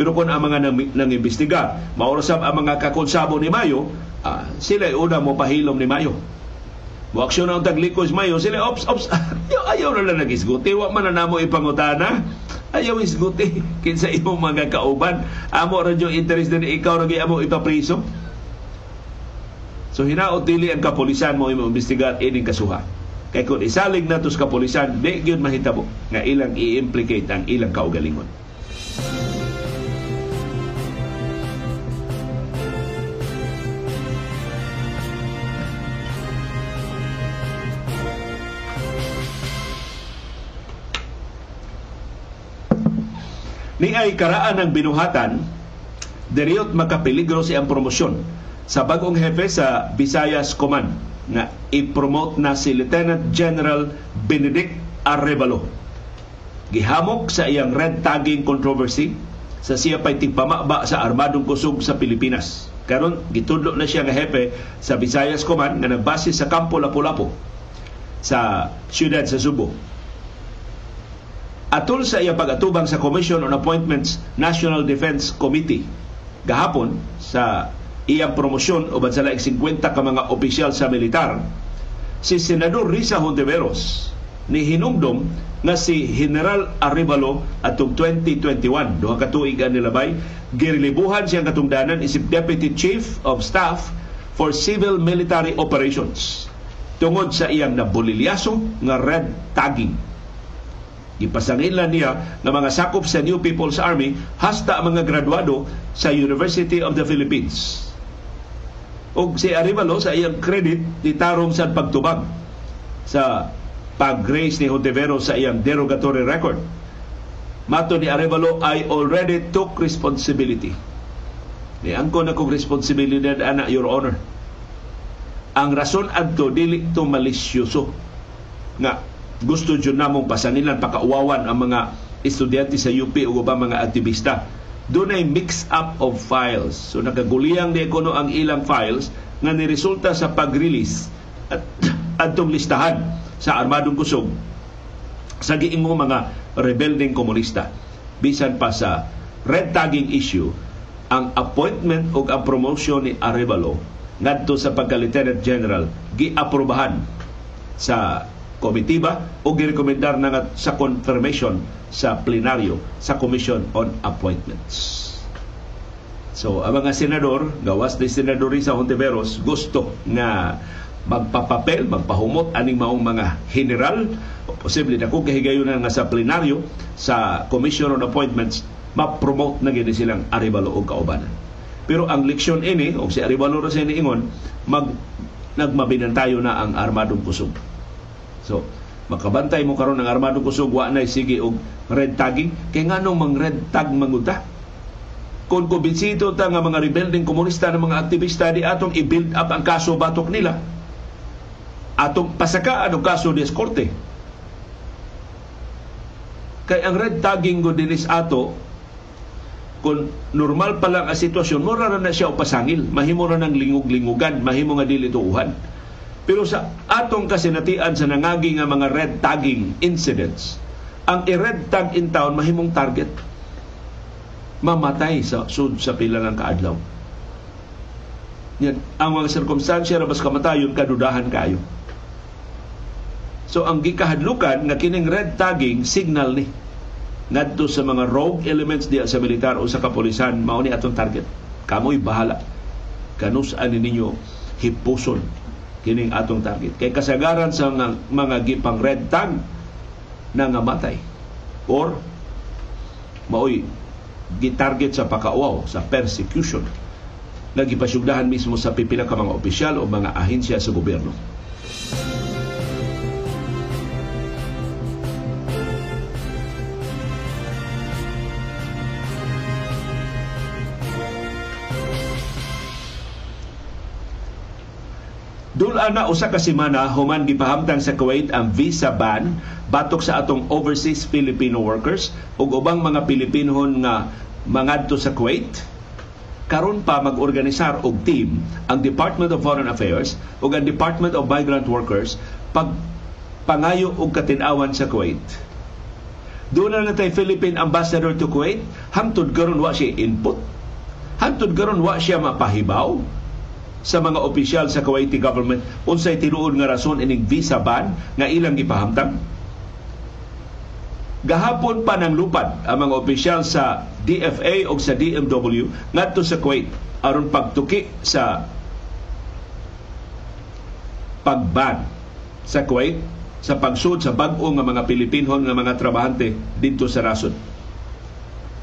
Pero kung ang mga nang, nang imbestiga, maurasab ang mga kakonsabo ni Mayo, ah, sila una mo pahilom ni Mayo. Mo aksyon ang taglikos Mayo, sila ops ops ayaw na lang nagisguti, wa man na namo ipangutana. Ayaw isguti kinsa imong mga kauban. Amo ra interest din ikaw ra amo ipapriso. So hinaot dili ang kapolisan mo imbestigar ining kasuha. Kay kung isalig na sa kapolisan, di gyud mahitabo nga ilang i-implicate ang ilang kaugalingon. Ni ay karaan ng binuhatan, deriyot makapeligro siyang promosyon sa bagong hepe sa Visayas Command nga i-promote na si Lieutenant General Benedict Arevalo. Gihamok sa iyang red tagging controversy sa siya pa'y tigpamaba sa armadong kusog sa Pilipinas. Karon gitudlo na siya nga hepe sa Visayas Command nga nagbase sa Kampo Lapu-Lapu sa siyudad sa Subo. Atol sa iyang pag-atubang sa Commission on Appointments National Defense Committee. Gahapon sa iyang promosyon o sa 50 ka mga opisyal sa militar. Si Senador Risa Hontiveros ni hinumdom nga si General Arevalo atong 2021 duha ka tuig ang nilabay. Girilibuhan siyang katungdanan isip Deputy Chief of Staff for Civil Military Operations tungod sa iyang nabulilyaso nga red tagging Gipasangilan niya ng mga sakop sa New People's Army hasta mga graduado sa University of the Philippines o si Arivalo sa iyang credit ni tarong sa pagtubag sa pag-grace ni Hontivero sa iyang derogatory record. Mato ni Arevalo, I already took responsibility. Ni angko na kong responsibilidad, ana, Your Honor. Ang rason adto dili to malisyoso nga gusto jud namong pasangilan pakauwawan ang mga estudyante sa UP o ba mga aktivista doon ay mix up of files. So nakaguliyang di kuno ang ilang files nga niresulta sa pag-release at adtong listahan sa armadong kusog sa giingo mga rebelding komunista. Bisan pa sa red tagging issue, ang appointment o ang promotion ni Arevalo ngadto sa pagka-lieutenant general giaprobahan sa komitiba o girekomendar na sa confirmation sa plenaryo sa Commission on Appointments. So, ang mga senador, gawas ni Senador Risa Hontiveros, gusto nga magpapapel, magpahumot aning maong mga general, o posible na kung kahigayon na nga sa plenaryo, sa Commission on Appointments, ma-promote na gini silang Arivalo o kaubanan. Pero ang leksyon ini, o si Arivalo ra ingon, mag, nagmabinantayo na ang armadong kusog. So, makabantay mo karon ng armadong kusog wa nay sige og red tagging. Kay nganong mang red tag manguta kung kubinsito ta nga mga rebelding komunista ng mga aktivista di atong i-build up ang kaso batok nila. Atong pasakaan og kaso di korte kay ang red tagging go dinis ato kung normal pa lang ang sitwasyon mura na, na siya pasangil. Mahimo na ng lingug-lingugan mahimo nga dili tuuhan pero sa atong kasinatian sa nangagi nga mga red tagging incidents, ang i-red tag in town mahimong target. Mamatay sa sud sa pila ng kaadlaw. Yan, ang mga sirkumstansya na mas kamatayon, kadudahan kayo. So ang gikahadlukan nga kining red tagging signal ni ngadto sa mga rogue elements diya sa militar o sa kapolisan mao ni atong target. Kamoy bahala. Kanus ani ninyo hipuson kining atong target. Kay kasagaran sa mga, mga gipang red tag na ngamatay or maoy gitarget sa pakauaw sa persecution nagipasugdahan mismo sa pipila ka mga opisyal o mga ahensya sa gobyerno. Dula na usa ka semana human gipahamtang sa Kuwait ang visa ban batok sa atong overseas Filipino workers ug ubang mga Pilipinohon nga mangadto sa Kuwait karon pa mag-organisar og team ang Department of Foreign Affairs ug ang Department of Migrant Workers pag pangayo og katinawan sa Kuwait. Doon na natay Philippine Ambassador to Kuwait, hangtod karon wa siya input. Hangtod karon wa siya mapahibaw sa mga opisyal sa Kuwaiti government unsay tinuod nga rason ining visa ban nga ilang gipahamtang gahapon pa nang lupad ang mga opisyal sa DFA o sa DMW ngadto sa Kuwait aron pagtuki sa pagban sa Kuwait sa pagsud sa bag-o nga mga Pilipinhon nga mga trabahante dito sa rason.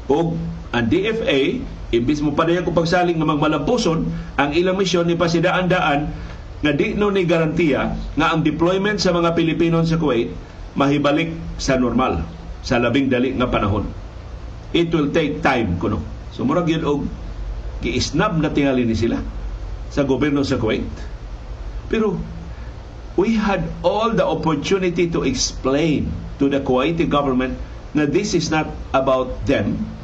O ang DFA Imbis mo padaya ko pagsaling nga magmalampuson, ang ilang misyon ni pasidaan-daan nga di no ni garantiya nga ang deployment sa mga Pilipino sa Kuwait mahibalik sa normal sa labing dali nga panahon. It will take time kuno. So murag yun og giisnab na tingali ni sila sa gobyerno sa Kuwait. Pero we had all the opportunity to explain to the Kuwaiti government na this is not about them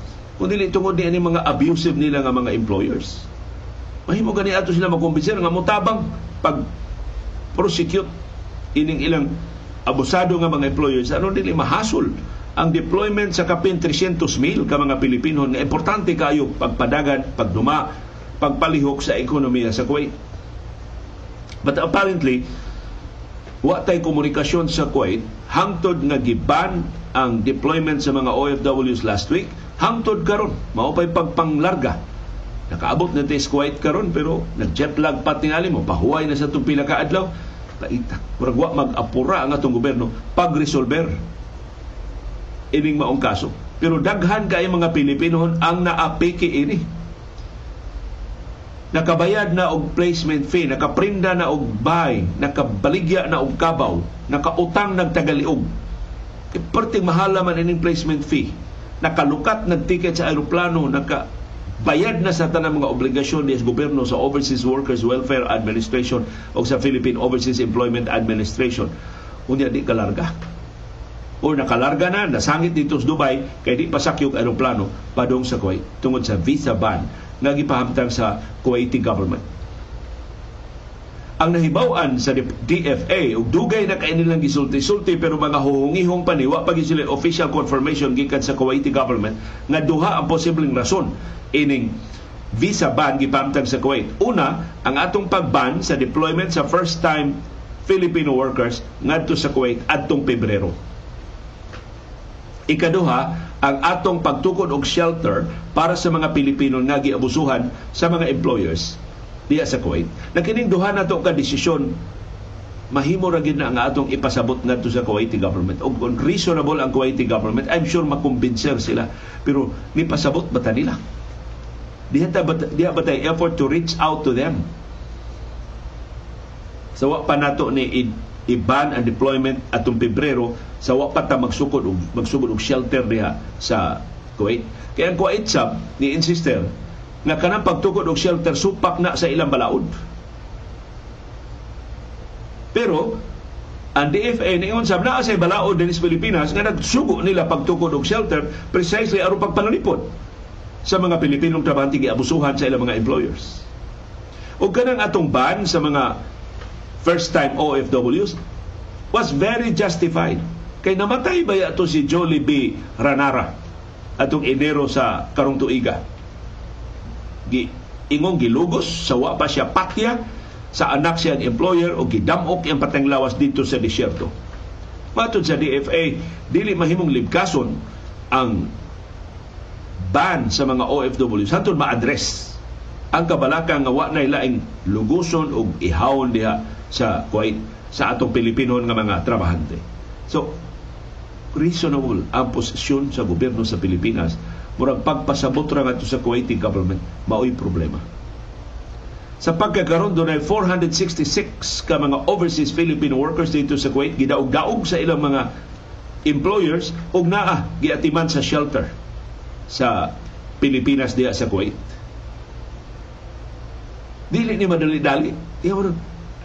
kundi tungod ni mga abusive nila nga mga employers. Mahimo gani ato sila makumbinser nga mutabang pag prosecute ining ilang abusado nga mga employers ano dili mahasol ang deployment sa kapin 300 mil ka mga Pilipino nga importante kayo pagpadagan, pagduma, pagpalihok sa ekonomiya sa Kuwait. But apparently, wa tay komunikasyon sa Kuwait hangtod nga giban ang deployment sa mga OFWs last week hangtod karon. Mao pay pagpanglarga. Nakaabot na tayo Kuwait karon pero nag-jet lag pa tingali mo. Pahuway na sa itong pila ka adlaw laita murag mag-apura ang atong gobyerno pag-resolver. Ining maong kaso. Pero daghan kay mga Pilipino ang naapiki ini nakabayad na og placement fee, nakaprinda na og buy, nakabaligya na og kabaw, nakautang nagtagaliog. Perting mahala man ining placement fee nakalukat ng ticket sa aeroplano, naka bayad na sa tanang mga obligasyon ni gobyerno sa Overseas Workers Welfare Administration o sa Philippine Overseas Employment Administration. Unya di kalarga. O nakalarga na, nasangit dito sa Dubai, kay di pasakyog aeroplano padong sa Kuwait tungod sa visa ban nga gipahamtang sa Kuwaiti government ang nahibawan sa DFA ug dugay na kay nilang gisulti-sulti pero mga huhungihong paniwa pag sila official confirmation gikan sa Kuwaiti government nga duha ang posibleng rason ining visa ban gipamtang sa Kuwait. Una, ang atong pagban sa deployment sa first time Filipino workers ngadto sa Kuwait adtong Pebrero. Ikaduha, ang atong pagtukod og shelter para sa mga Pilipino nga giabusuhan sa mga employers diya sa Kuwait. Nakining duha na to ka desisyon mahimo ra gid na ang atong ipasabot ngadto sa Kuwaiti government. Og kung reasonable ang Kuwaiti government, I'm sure makumbinser sila. Pero ni pasabot ba nila? Diha ta ba, diha ba effort to reach out to them? Sa wa pa nato ni iban ang deployment atong Pebrero sa wa pa ta magsukod og magsugod og shelter diha sa Kuwait. Kaya ang Kuwait sab ni insister nga kanang pagtukod og shelter supak na sa ilang balaod. Pero ang DFA niingon sab naa sa balaod dinhi sa Pilipinas nga nagsugo nila pagtukod og shelter precisely aron pagpanalipod sa mga Pilipinong trabahante giabusuhan sa ilang mga employers. O kanang atong ban sa mga first-time OFWs was very justified. Kay namatay ba ato si Jolie B. Ranara atong Enero sa karong tuiga gi ingong gilugos sa wa pa siya patya sa anak siya ang employer o gidamok ang patang lawas dito sa disyerto. Matod sa DFA, dili mahimong libkason ang ban sa mga OFW hantod ma-address ang kabalaka nga wa nay laing luguson og ihawon diha sa Kuwait sa atong Pilipino nga mga trabahante. So, reasonable ang posisyon sa gobyerno sa Pilipinas murag pagpasabot ra ngadto sa Kuwaiti government mao'y problema. Sa pagkakaroon doon ay 466 ka mga overseas Filipino workers dito sa Kuwait, gidaog-daog sa ilang mga employers ug naa giatiman sa shelter sa Pilipinas diya sa Kuwait. Dili ni madali-dali.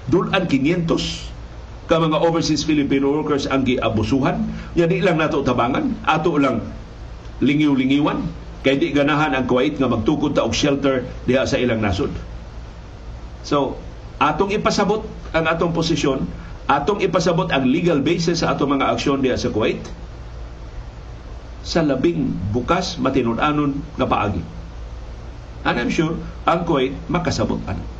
Dulan 500 ka mga overseas Filipino workers ang giabusuhan. Ya di lang nato tabangan, ato lang lingiw-lingiwan kay di ganahan ang Kuwait nga magtukod ta og shelter diha sa ilang nasod. So, atong ipasabot ang atong posisyon, atong ipasabot ang legal basis sa atong mga aksyon diha sa Kuwait sa labing bukas matinud-anon nga paagi. And I'm sure ang Kuwait makasabot ano.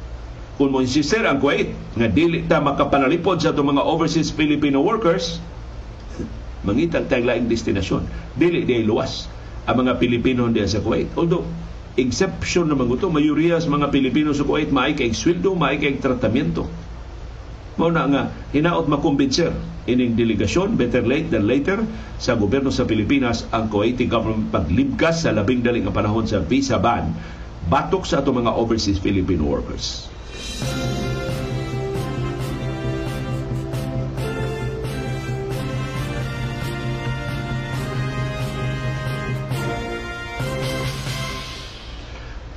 Kung mo insister ang Kuwait nga dili ta makapanalipod sa itong mga overseas Filipino workers, mangitag tayong laing destinasyon. Dili di luwas ang mga Pilipino diya sa Kuwait. Although, exception naman ito, mayuriya sa mga Pilipino sa Kuwait, maay kay sweldo, maay kay tratamiento. Mao nga hinaot makumbinser ining delegasyon better late than later sa gobyerno sa Pilipinas ang Kuwaiti government paglibkas sa labing dali nga panahon sa visa ban batok sa ato mga overseas Filipino workers.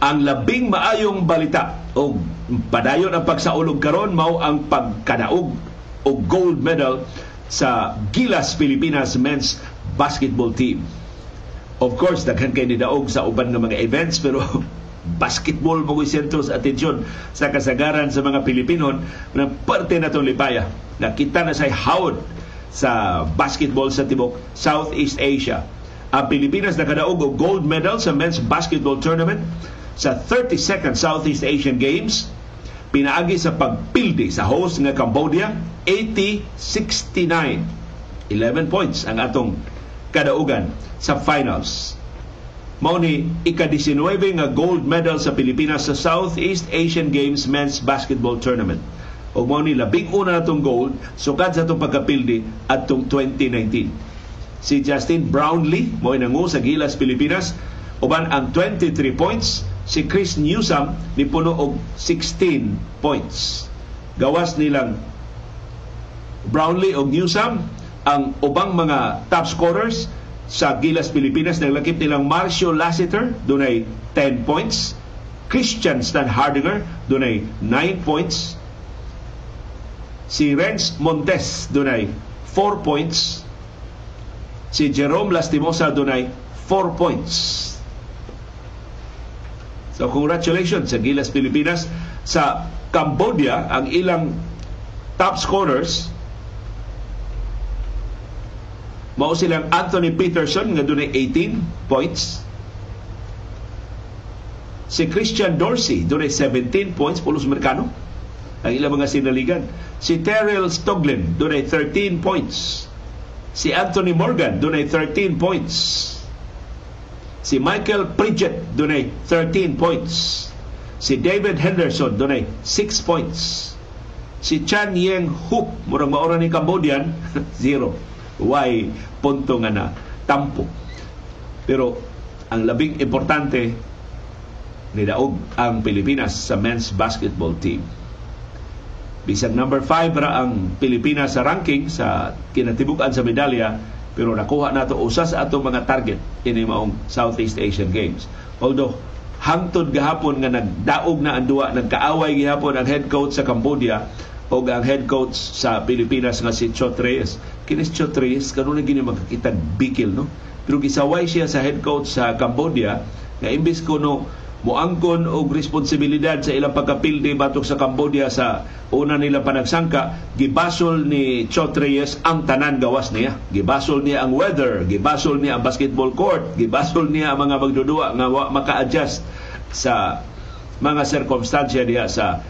Ang labing maayong balita o padayon ang pagsaulog karon mao ang pagkadaog o gold medal sa Gilas Pilipinas men's basketball team. Of course, daghan kay nidaog sa uban nga mga events pero basketball mo sentro sa atensyon sa kasagaran sa mga Pilipino na parte na itong lipaya. Nakita na sa hawd sa basketball sa tibok Southeast Asia. Ang Pilipinas nakadaog og gold medal sa men's basketball tournament sa 32nd Southeast Asian Games pinaagi sa pagpildi sa host nga Cambodia 80-69 11 points ang atong kadaugan sa finals mao ni ika-19 nga gold medal sa Pilipinas sa Southeast Asian Games Men's Basketball Tournament. Ug mao ni labing una natong gold sukad sa atong pagkapildi atong 2019 si Justin Brownlee mao nangu sa Gilas Pilipinas uban ang 23 points. Si Chris Newsom ni puno og 16 points. Gawas nilang Brownlee og Newsom ang ubang mga top scorers sa Gilas Pilipinas naglakip nilang Marcio Lassiter dunay 10 points. Christian Stan Hardinger dunay 9 points. Si Renz Montes dunay 4 points. Si Jerome Lastimosa dunay 4 points. So congratulations sa Gilas Pilipinas. Sa Cambodia, ang ilang top scorers mao silang Anthony Peterson nga dunay 18 points. Si Christian Dorsey dunay 17 points pulos Amerikano ang ilang mga sinaligan. Si Terrell Stoglin dunay 13 points. Si Anthony Morgan dunay 13 points. Si Michael Pridget dunay 13 points. Si David Henderson dunay 6 points. Si Chan Yeng Hook, murang maura ni Cambodian, zero. Why punto nga na tampo. Pero ang labing importante ni Daog ang Pilipinas sa men's basketball team. Bisag number 5 ra ang Pilipinas sa ranking sa kinatibukan sa medalya pero nakuha nato usa sa ato mga target ini maong Southeast Asian Games. Although hangtod gahapon nga nagdaog na ang duwa nagkaaway gihapon ang head coach sa Cambodia o ang head coach sa Pilipinas nga si Chot Reyes. Kini si Chot Reyes na gini magkakita bikil no. Pero gisaway siya sa head coach sa Cambodia nga imbis ko no moangkon og responsibilidad sa ilang pagkapildi batok sa Cambodia sa una nila panagsangka gibasol ni Chot Reyes ang tanan gawas niya gibasol niya ang weather gibasol niya ang basketball court gibasol niya ang mga magdudua nga wa maka-adjust sa mga sirkumstansya diha sa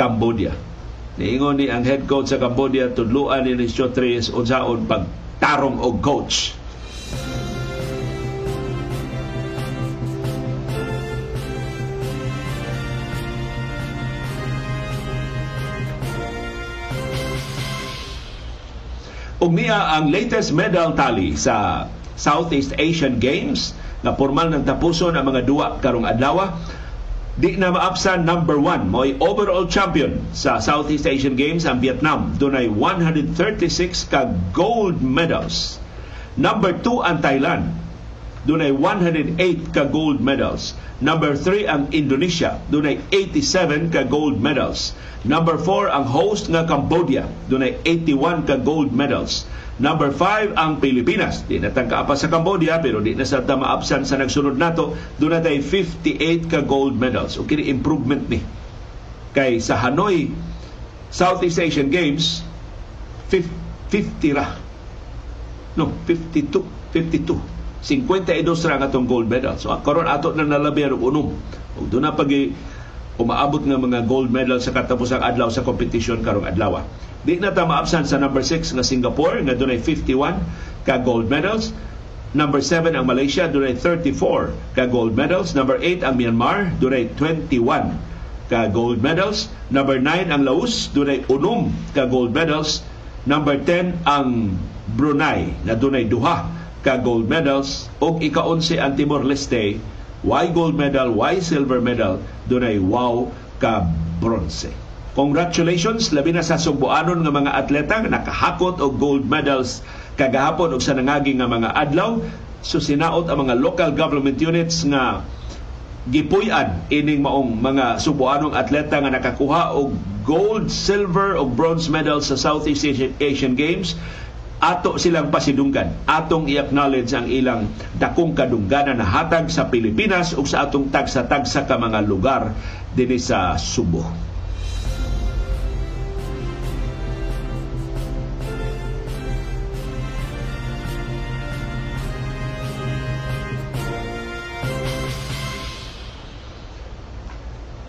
Cambodia niingon ni ang head coach sa Cambodia tudluan ni Chot Reyes unsaon pagtarong og coach. Ug niya ang latest medal tally sa Southeast Asian Games na formal ng tapuson ang mga duwa karong adlaw di na maapsan number 1 mo'y overall champion sa Southeast Asian Games ang Vietnam dunay 136 ka gold medals number 2 ang Thailand dunay 108 ka gold medals. Number 3 ang Indonesia, dunay 87 ka gold medals. Number 4 ang host nga Cambodia, dunay 81 ka gold medals. Number 5 ang Pilipinas. Di na pa sa Cambodia pero di na sa maabsan sa nagsunod nato. Doon natay 58 ka gold medals. O kini improvement ni. Kay sa Hanoi Southeast Asian Games 50 ra. No, 52. 52. 52 ra nga gold medal. So karon ato na nalabi og unom. Ug doon na pagi umaabot nga mga gold medal sa katapusang adlaw sa competition karong adlaw. Di na ta maabsan sa number 6 nga Singapore nga dunay 51 ka gold medals. Number 7 ang Malaysia dunay 34 ka gold medals. Number 8 ang Myanmar dunay 21 ka gold medals. Number 9 ang Laos dunay unom ka gold medals. Number 10 ang Brunei na dunay duha ka gold medals ug ika-11 ang Timor Leste why gold medal, why silver medal, dunay wow ka bronze. Congratulations labi na sa sugboanon nga mga atleta nga nakahakot og gold medals kagahapon og sa nangagi nga mga adlaw. So ang mga local government units nga gipuy-an ining maong mga subuanong atleta nga nakakuha og gold, silver o bronze medals sa Southeast Asian, Asian Games ato silang pasidunggan atong i-acknowledge ang ilang dakong kadungganan na hatag sa Pilipinas ug sa atong tagsa-tagsa ka mga lugar dinhi sa Subo.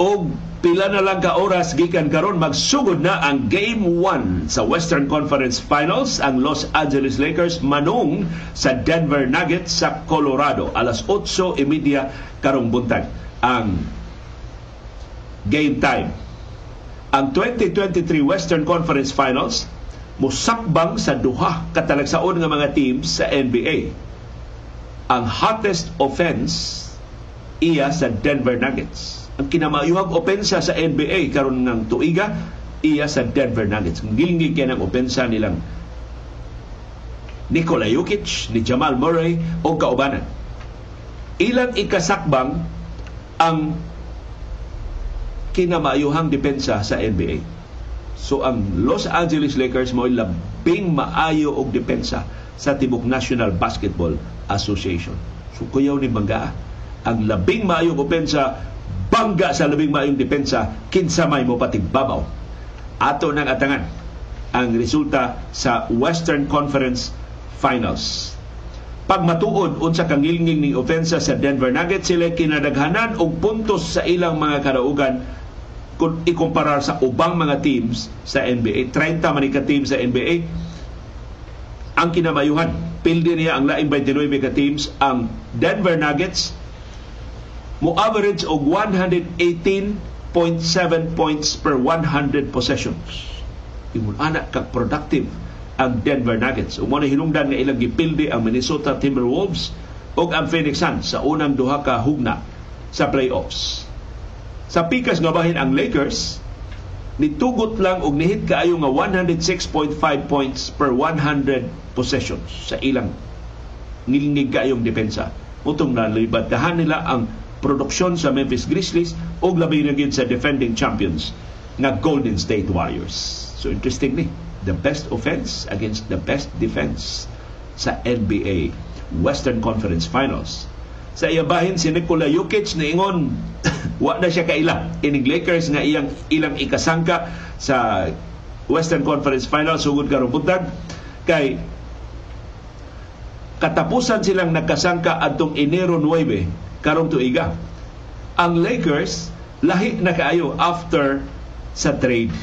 Og pila na lang ka oras gikan karon magsugod na ang Game 1 sa Western Conference Finals. Ang Los Angeles Lakers manung sa Denver Nuggets sa Colorado. Alas 8:30 karong buntag. Ang game time. Ang 2023 Western Conference Finals musakbang sa duha katalagsaon nga mga teams sa NBA ang hottest offense iya sa Denver Nuggets ang kinamayuhag opensa sa NBA karon ng tuiga iya sa Denver Nuggets. Gilingig kaya ng opensa nilang Nikola Jokic, ni Jamal Murray o kaubanan. Ilang ikasakbang ang kinamayuhang depensa sa NBA. So ang Los Angeles Lakers mo labing maayo og depensa sa Tibok National Basketball Association. So kuyaw ni Mangga ang labing maayo opensa bangga sa labing maayong depensa kinsa may mo babaw. Ato nang atangan ang resulta sa Western Conference Finals. Pag matuod unsa kang ngilnging ning ofensa sa Denver Nuggets sila kinadaghanan og puntos sa ilang mga karaugan kung ikumparar sa ubang mga teams sa NBA. 30 man ka teams sa NBA ang kinamayuhan. Pildi niya ang laing 29 ka teams ang Denver Nuggets mo average og 118.7 points per 100 possessions. Imong anak kag productive ang Denver Nuggets. Umo na hinungdan nga ilang gipildi ang Minnesota Timberwolves ug ang Phoenix Suns sa unang duha ka hugna sa playoffs. Sa pikas nga bahin ang Lakers, nitugot lang og nihit kaayo nga 106.5 points per 100 possessions sa ilang nilingig kaayong depensa. Utong nalibadahan nila ang produksyon sa Memphis Grizzlies ug labi na sa defending champions nga Golden State Warriors. So interesting ni, the best offense against the best defense sa NBA Western Conference Finals. Sa iya bahin si Nikola Jokic niingon wa na siya kaila ining Lakers nga iyang ilang ikasangka sa Western Conference Finals sugod karong buntag kay katapusan silang nagkasangka adtong Enero 9 karong tuiga. Ang Lakers lahi na kaayo after sa trade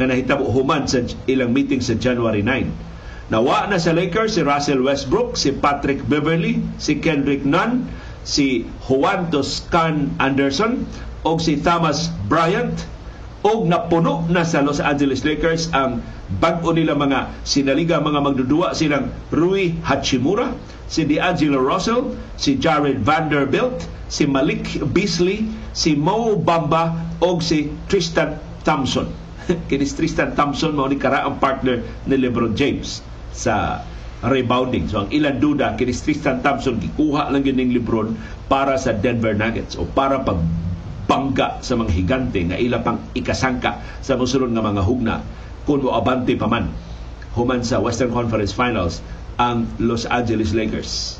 na nahitabo human sa ilang meeting sa January 9. Nawa na sa Lakers si Russell Westbrook, si Patrick Beverly, si Kendrick Nunn, si Juan Toscan Anderson o si Thomas Bryant og napuno na sa Los Angeles Lakers ang bag-o nila mga sinaliga mga magdudua silang Rui Hachimura, si D'Angelo Russell, si Jared Vanderbilt, si Malik Beasley, si Mo Bamba o si Tristan Thompson. Kini Tristan Thompson mao ni karaang partner ni LeBron James sa rebounding. So ang ilan duda kini Tristan Thompson gikuha lang gining Lebron para sa Denver Nuggets o para pag bangga sa mga higante nga ila pang ikasangka sa mosunod nga mga hugna kung moabante pa man human sa Western Conference Finals ang Los Angeles Lakers.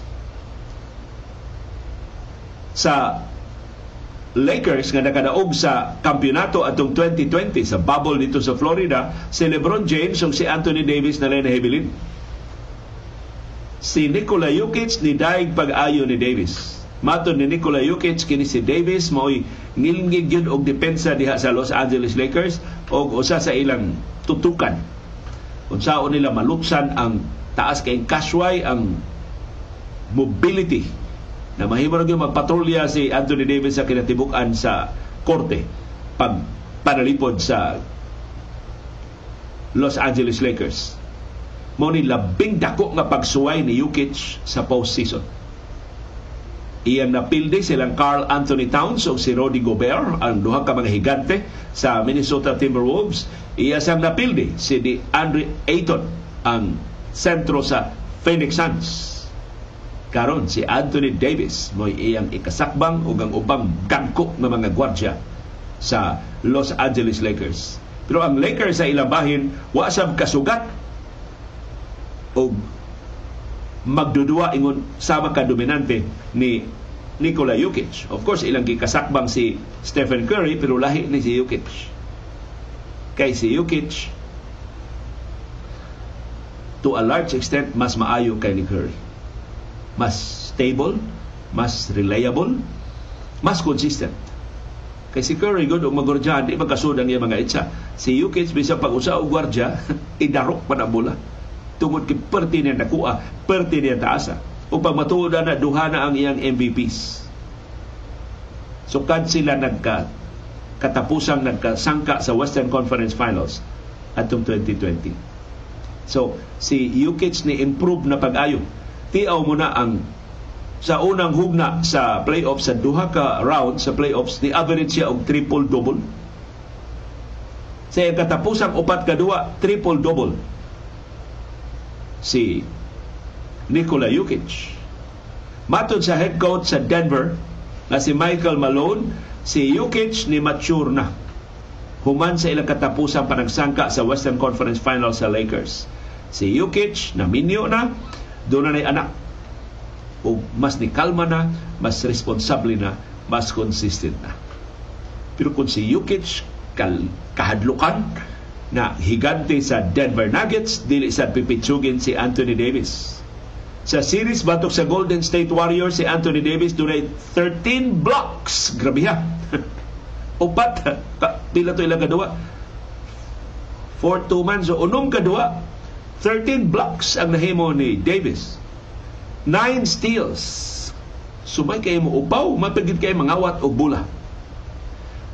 Sa Lakers nga nakadaog sa kampiyonato atong 2020 sa bubble dito sa Florida, si LeBron James ug si Anthony Davis na lang nahibilin. Si Nikola Jokic ni daig pag-ayo ni Davis. Maton ni Nikola Jokic kini si Davis mo'y ngilngig yun og depensa diha sa Los Angeles Lakers og usa sa ilang tutukan unsaon nila maluksan ang taas kay kasway ang mobility na mahimo ra magpatrolya si Anthony Davis sa kinatibukan sa korte pag panalipod sa Los Angeles Lakers. Mo ni labing dako nga pagsuway ni Jokic sa postseason iyang napildi silang Carl Anthony Towns o si Rudy Gobert, ang duha ka mga higante sa Minnesota Timberwolves. Iya sang napildi si Di Andre Ayton, ang sentro sa Phoenix Suns. Karon si Anthony Davis mo iyang ikasakbang ug ang ubang gangko nga mga gwardya sa Los Angeles Lakers. Pero ang Lakers sa ilang bahin wa sab kasugat og magdudua ingon sama ka dominante ni Nikola Jokic. Of course, ilang gikasakbang si Stephen Curry pero lahi ni si Jokic. Kay si Jokic to a large extent mas maayo kay ni Curry. Mas stable, mas reliable, mas consistent. Kay si Curry good og magordyahan di magkasud ang mga itsa. Si Jokic bisa pag-usa og gwardya idarok pa na bola tungod kay perti niya nakuha, perti niya taasa. O pag matuod na duha na ang iyang MVPs. So kad sila nagka katapusang nagkasangka sa Western Conference Finals atong 2020. So si Jokic ni improve na pag-ayo. Tiaw mo na ang sa unang hugna sa playoffs sa duha ka round sa playoffs ni average siya og triple double. Sa katapusang upat ka duwa triple double si Nikola Jokic. Matod sa head coach sa Denver na si Michael Malone, si Jokic ni mature na. Human sa ilang katapusang panagsangka sa Western Conference Finals sa Lakers. Si Jokic na minyo na, doon na anak. O mas ni kalma na, mas responsable na, mas consistent na. Pero kung si Jokic kahadlukan, na higante sa Denver Nuggets dili sa pipitsugin si Anthony Davis. Sa series batok sa Golden State Warriors si Anthony Davis dunay 13 blocks. Grabe ha. Upat pila to ilang kadua. For two man so unong kadua 13 blocks ang nahimo ni Davis. 9 steals. Sumay kay mo upaw, mapagid kay mangawat og bula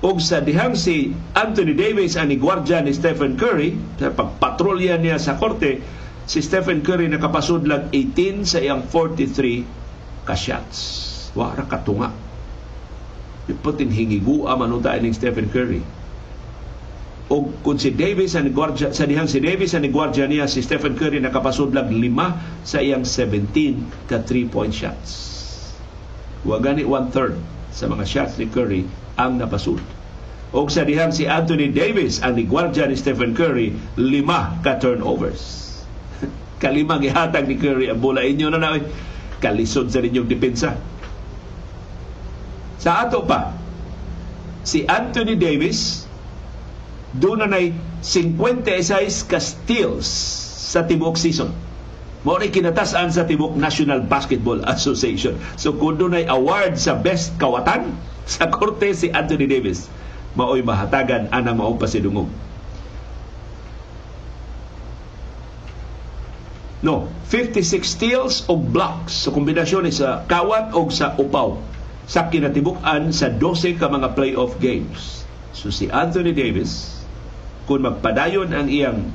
og sa dihang si Anthony Davis ang igwardya ni Stephen Curry sa pagpatrolya niya sa korte si Stephen Curry nakapasudlag 18 sa iyang 43 ka shots wala katunga iputin hingigua manuta ni Stephen Curry o kung si Davis ang gwardya, sa dihang si Davis ang gwardya niya si Stephen Curry nakapasudlag 5 sa iyang 17 ka 3 point shots wa gani one third sa mga shots ni Curry ang napasud. O sa dihang si Anthony Davis ang nigwardya ni Stephen Curry, lima ka turnovers. Kalima gihatag ni Curry ang bola inyo na na kalisod sa ninyong depensa. Sa ato pa, si Anthony Davis doon na 56 ka steals sa tibok season. Mo ni kinatasan sa tibok National Basketball Association. So kung doon award sa best kawatan, sa korte si Anthony Davis maoy mahatagan ana mao pasidungog No, 56 steals o blocks sa so, kombinasyon sa kawat o sa upaw sa kinatibuk-an sa 12 ka mga playoff games. So si Anthony Davis, kung magpadayon ang iyang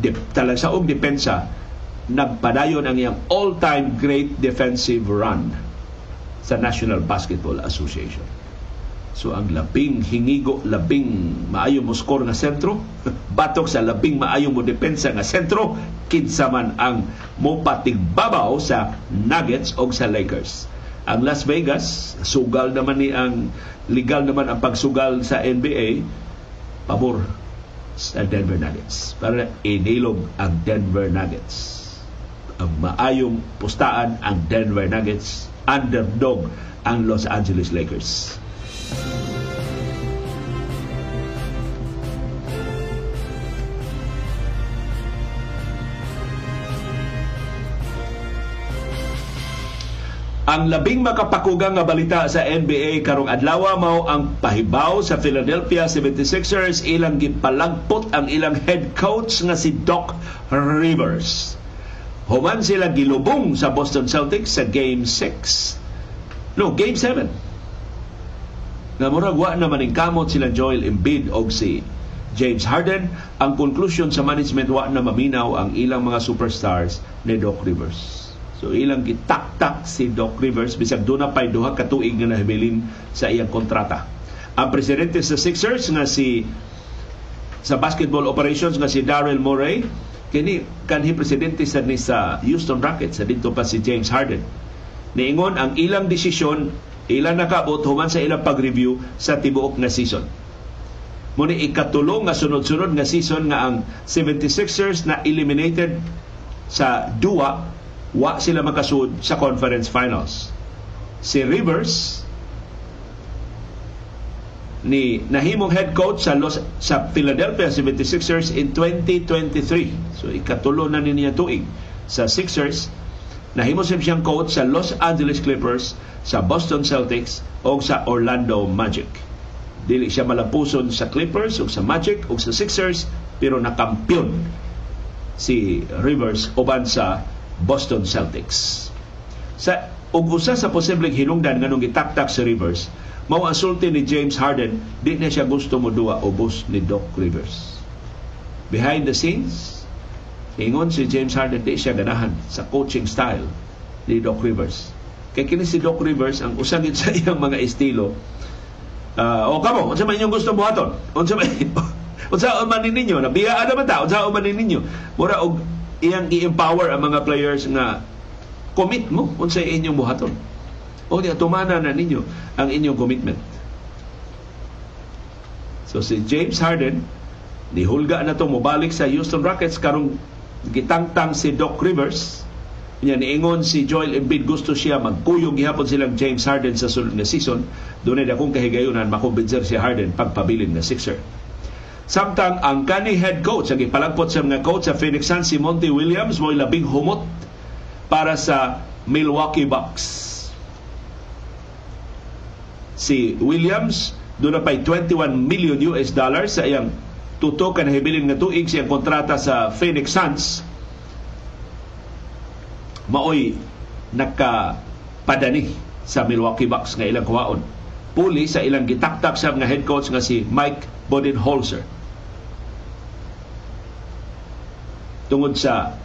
de, talagsaong depensa, nagpadayon ang iyang all-time great defensive run sa National Basketball Association. So ang labing hingigo, labing maayo mo score nga sentro, batok sa labing maayo mo depensa nga sentro, kinsa man ang mopatigbabaw sa Nuggets o sa Lakers. Ang Las Vegas, sugal naman ni ang legal naman ang pagsugal sa NBA, pabor sa Denver Nuggets para inilog ang Denver Nuggets. Ang maayong pustaan ang Denver Nuggets, underdog ang Los Angeles Lakers. Ang labing makapakugang nga balita sa NBA karong adlaw mao ang pahibaw sa Philadelphia 76ers ilang gipalagpot ang ilang head coach nga si Doc Rivers. Human sila gilubong sa Boston Celtics sa Game 6. No, Game 7 nga murag wa na maning kamot sila Joel Embiid og si James Harden ang conclusion sa management wa na maminaw ang ilang mga superstars ni Doc Rivers So ilang gitaktak si Doc Rivers bisag doon na pay duha ka tuig nga nahibilin sa iyang kontrata. Ang presidente sa Sixers nga si sa basketball operations nga si Daryl Morey kini kanhi presidente sa ni sa Houston Rockets sa dito pa si James Harden. Niingon ang ilang desisyon ilang nakabot human sa ilang pag-review sa tibuok nga season. Muni ikatulo nga sunod-sunod nga season nga ang 76ers na eliminated sa duwa wa sila makasud sa conference finals. Si Rivers ni nahimong head coach sa Los, sa Philadelphia 76ers in 2023. So ikatulo na niya tuig sa Sixers. Nahimo siyang coach sa Los Angeles Clippers, sa Boston Celtics o sa Orlando Magic. Dili siya malapuson sa Clippers o sa Magic o sa Sixers pero nakampyon si Rivers uban sa Boston Celtics. Sa ug usa sa posibleng hinungdan nganong gitaktak sa Rivers, mao ang sulti ni James Harden, di na siya gusto mo duwa ubos ni Doc Rivers. Behind the scenes, ingon si James Harden di siya ganahan sa coaching style ni Doc Rivers. Kay kini si Doc Rivers ang usa sa iyang mga estilo. Uh, o kamo, unsa man inyong gusto buhaton? Unsa man unsa man ninyo? Nabiyaan naman ta, unsa man ninyo? Mura og iyang i-empower ang mga players nga commit mo unsa inyong buhaton. O di tumana na ninyo ang inyong commitment. So si James Harden nihulga na to mobalik sa Houston Rockets karong gitangtang si Doc Rivers niya niingon si Joel Embiid gusto siya magkuyog gihapon silang James Harden sa sulod nga season dunay dakong kahigayonan makumbinser si Harden pagpabilin na Sixer. Samtang ang kani head coach, ang ipalagpot sa mga coach sa Phoenix Suns, si Monty Williams, mo'y labing humot para sa Milwaukee Bucks. Si Williams, doon na pa'y 21 million US dollars sa iyang tuto ka nahibilin nga tuig siyang kontrata sa Phoenix Suns. Maoy nakapadani sa Milwaukee Bucks nga ilang kuwaon. Puli sa ilang gitaktak sa mga head coach nga si Mike Bodenholzer. Tungod sa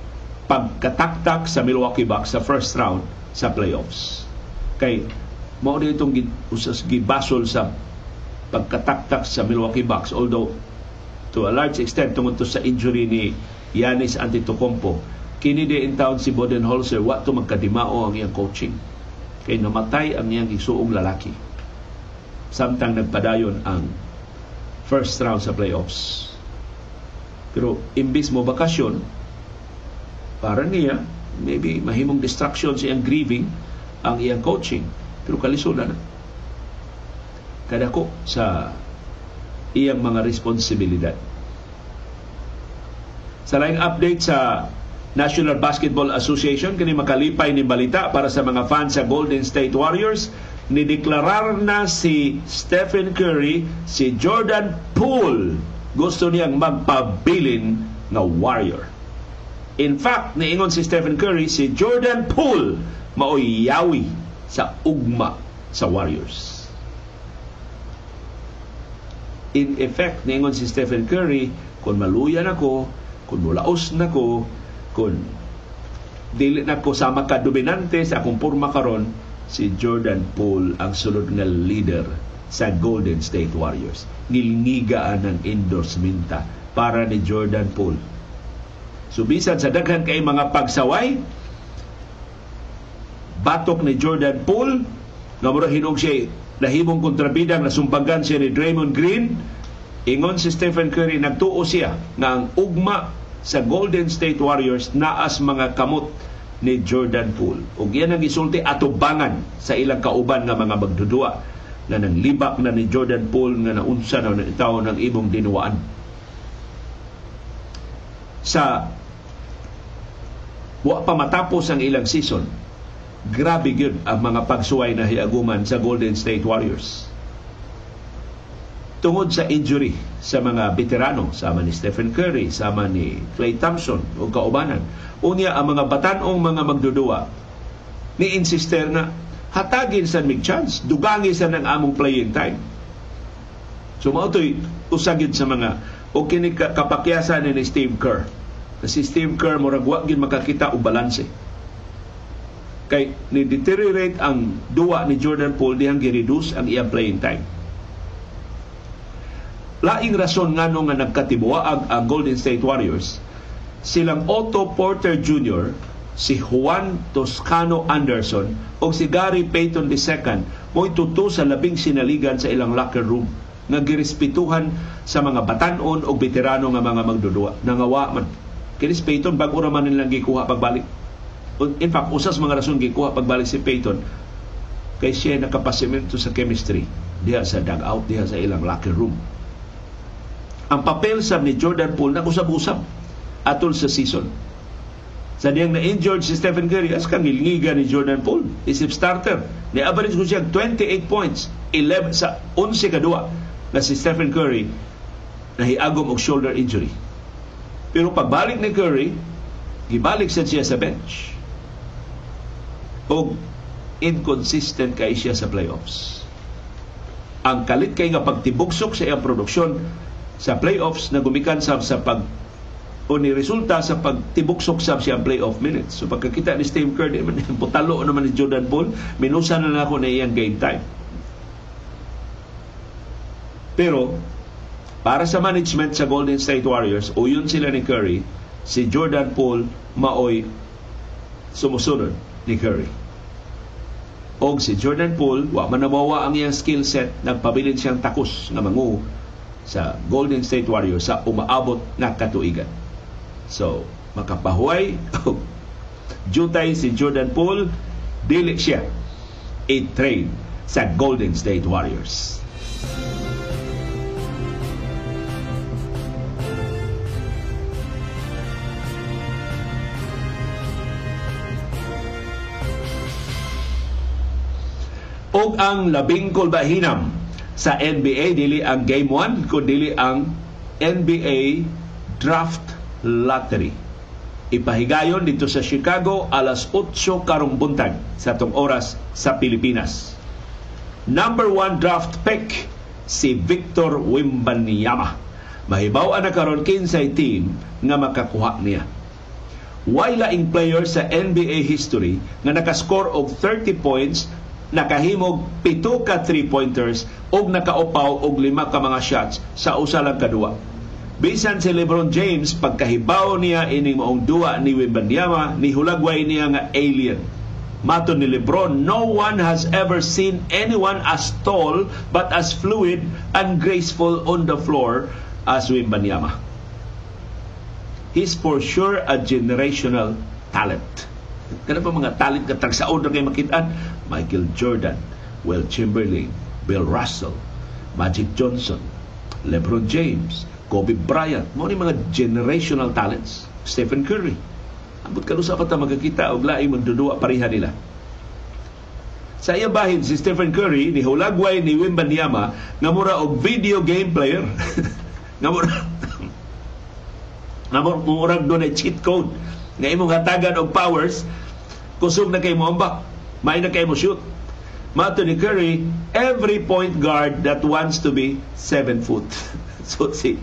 pagkataktak sa Milwaukee Bucks sa first round sa playoffs. Kay mao din itong usas gibasol sa pagkataktak sa Milwaukee Bucks although to a large extent tungod to sa injury ni Yanis Antetokounmpo kini di in town si Bodenholzer wa to magkadimao ang iyang coaching. Kay namatay ang iyang isuong lalaki. Samtang nagpadayon ang first round sa playoffs. Pero imbis mo bakasyon para niya maybe mahimong distraction sa iyang grieving ang iyang coaching. Pero kalisunan kadako sa iyang mga responsibilidad. Sa laing update sa National Basketball Association kini makalipay ni balita para sa mga fans sa Golden State Warriors nideklarar na si Stephen Curry si Jordan Poole. Gusto niyang magpabilin nga Warrior In fact, niingon si Stephen Curry, si Jordan Poole maoy yawi sa ugma sa Warriors. In effect, niingon si Stephen Curry, kung maluyan ako, kung mulaos na ko, kung dili na ko sama ka dominante sa akong porma karon si Jordan Poole ang sulod nga leader sa Golden State Warriors. Ngilngigaan ng endorsementa para ni Jordan Poole. So bisan sa daghan kay mga pagsaway, batok ni Jordan Poole nga mura hinog siya nahimong kontrabidang nasumbagan siya ni Draymond Green. Ingon si Stephen Curry nagtuo siya nga ang ugma sa Golden State Warriors naas mga kamot ni Jordan Poole. Ug yan ang gisulti atubangan sa ilang kauban nga mga magdudua na nang libak na ni Jordan Poole nga naunsa na itaw ng imong dinuwaan. Sa wa pa matapos ang ilang season grabe gyud ang mga pagsuway na hiaguman sa Golden State Warriors. Tungod sa injury sa mga veterano, sama ni Stephen Curry, sama ni Klay Thompson o kaubanan, unya ang mga batanong mga magdudua ni insister na hatagin sa mig chance, dugangi sa ng among playing time. So mao to'y usagid sa mga o kini kapakyasan ni Steve Kerr. Kasi Steve Kerr murag wa gyud makakita og balanse kay ni deteriorate ang duwa ni Jordan Poole dihang gi-reduce ang iyang playing time. Laing rason ngano nga nagkatibuaag ang Golden State Warriors silang Otto Porter Jr., si Juan Toscano Anderson o si Gary Payton II mo'y tuto sa labing sinaligan sa ilang locker room nga girespetuhan sa mga batanon o veterano nga mga magdudua. Nangawa man. Kinis Payton, bago raman nilang gikuha pagbalik in fact, usas mga rason gikuha pagbalik si Peyton kay siya nakapasimento sa chemistry diha sa dugout, diha sa ilang locker room. Ang papel sa ni Jordan Poole na kusab-usab atol sa season. Sa diyang na-injured si Stephen Curry, as kang ilngiga ni Jordan Poole, isip starter. Ni-average ko siya 28 points, 11 sa 11 kadua na si Stephen Curry nahiagom og shoulder injury. Pero pagbalik ni Curry, gibalik sa siya sa bench o inconsistent kay siya sa playoffs. Ang kalit kay nga pagtibugsok sa iyang produksyon sa playoffs na gumikan sa, sa pag o ni resulta sa pagtibuksok sa siyang playoff minutes. So pagkakita ni Steve Kerr, putalo naman ni Jordan Poole, minusa na ako na iyang game time. Pero para sa management sa Golden State Warriors, o yun sila ni Curry, si Jordan Poole maoy sumusunod ni Curry. O si Jordan Poole, wa man nawawa ang iyang skill set, nagpabilin siyang takos na mangu sa Golden State Warriors sa umaabot na katuigan. So, makapahuay jutay si Jordan Poole, dili siya i-trade sa Golden State Warriors. Og ang labing kulbahinam sa NBA dili ang game 1 kundi ang NBA draft lottery. Ipahigayon dito sa Chicago alas 8 karong buntag sa tong oras sa Pilipinas. Number 1 draft pick si Victor Wimbanyama mahibaw na karon kinsay team nga makakuha niya. Why laing player sa NBA history nga nakascore og 30 points nakahimog pito ka three-pointers og nakaupaw og lima ka mga shots sa usa lang kadua. Bisan si LeBron James pagkahibaw niya ining maong duwa ni Wembanyama ni hulagway niya nga alien. Mato ni LeBron, no one has ever seen anyone as tall but as fluid and graceful on the floor as Wembanyama. He's for sure a generational talent. Kana pa mga talent ka tagsaon ra kay makitaan? Michael Jordan, Will Chamberlain, Bill Russell, Magic Johnson, LeBron James, Kobe Bryant, mo ni mga generational talents. Stephen Curry. Ambot ka sa pa magkakita og laing magdudua pareha nila. Sa iya bahin si Stephen Curry ni hulagway ni Wimbanyama nga mura og video game player. nga mura nga mura doon cheat code nga imong hatagan og powers kusog na kay mo may na kay mo shoot Mato ni Curry, every point guard that wants to be 7 foot. so si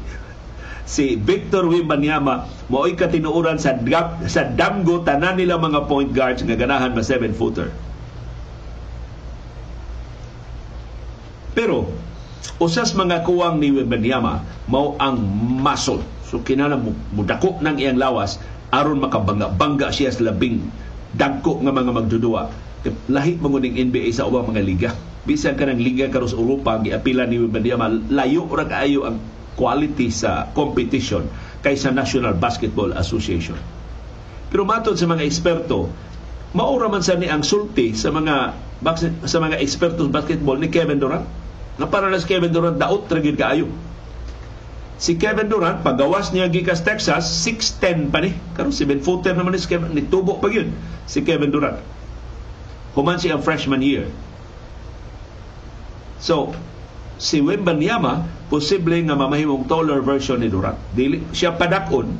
si Victor Wimbanyama mo'y katinuuran sa gap, sa damgo tanan nila mga point guards nga ganahan ma 7 footer. Pero usas mga kuwang ni Wembanyama mao ang muscle. So kinala mudako ng iyang lawas aron makabangga-bangga siya sa labing dagko nga mga magdudua. Lahi mo ning NBA sa ubang mga liga. Bisan ka ng liga karon sa Europa giapila ni Wembanyama layo ra kaayo ang quality sa competition kaysa National Basketball Association. Pero matod sa mga eksperto, maura man sa ni ang sulti sa mga sa mga eksperto sa basketball ni Kevin Durant nga para na si Kevin Durant daot ra gyud kaayo. Si Kevin Durant pagawas niya gikas Texas 6'10 pa ni. Karon 7 footer naman ni Kevin nitubo pa gyud si Kevin Durant. Human siya ang freshman year. So, si Wembanyama posible nga mamahimong taller version ni Durant. Dili siya padakon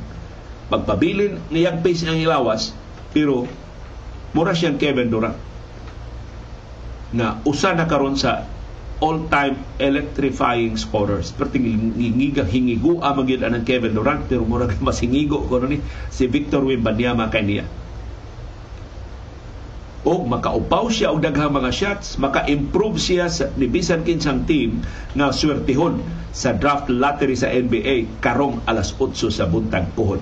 pagpabilin niyang pace ang ilawas pero mura siyang Kevin Durant na usa na karon sa all-time electrifying scorers. Pero hingiga, hingigo amang yun ang Kevin Durant, pero murag mas hingigo ko ni si Victor Wimbanyama kay niya. O makaupaw siya og daghang mga shots, maka-improve siya sa nibisan kinsang team nga swertihon sa draft lottery sa NBA karong alas 8 sa buntag puhon.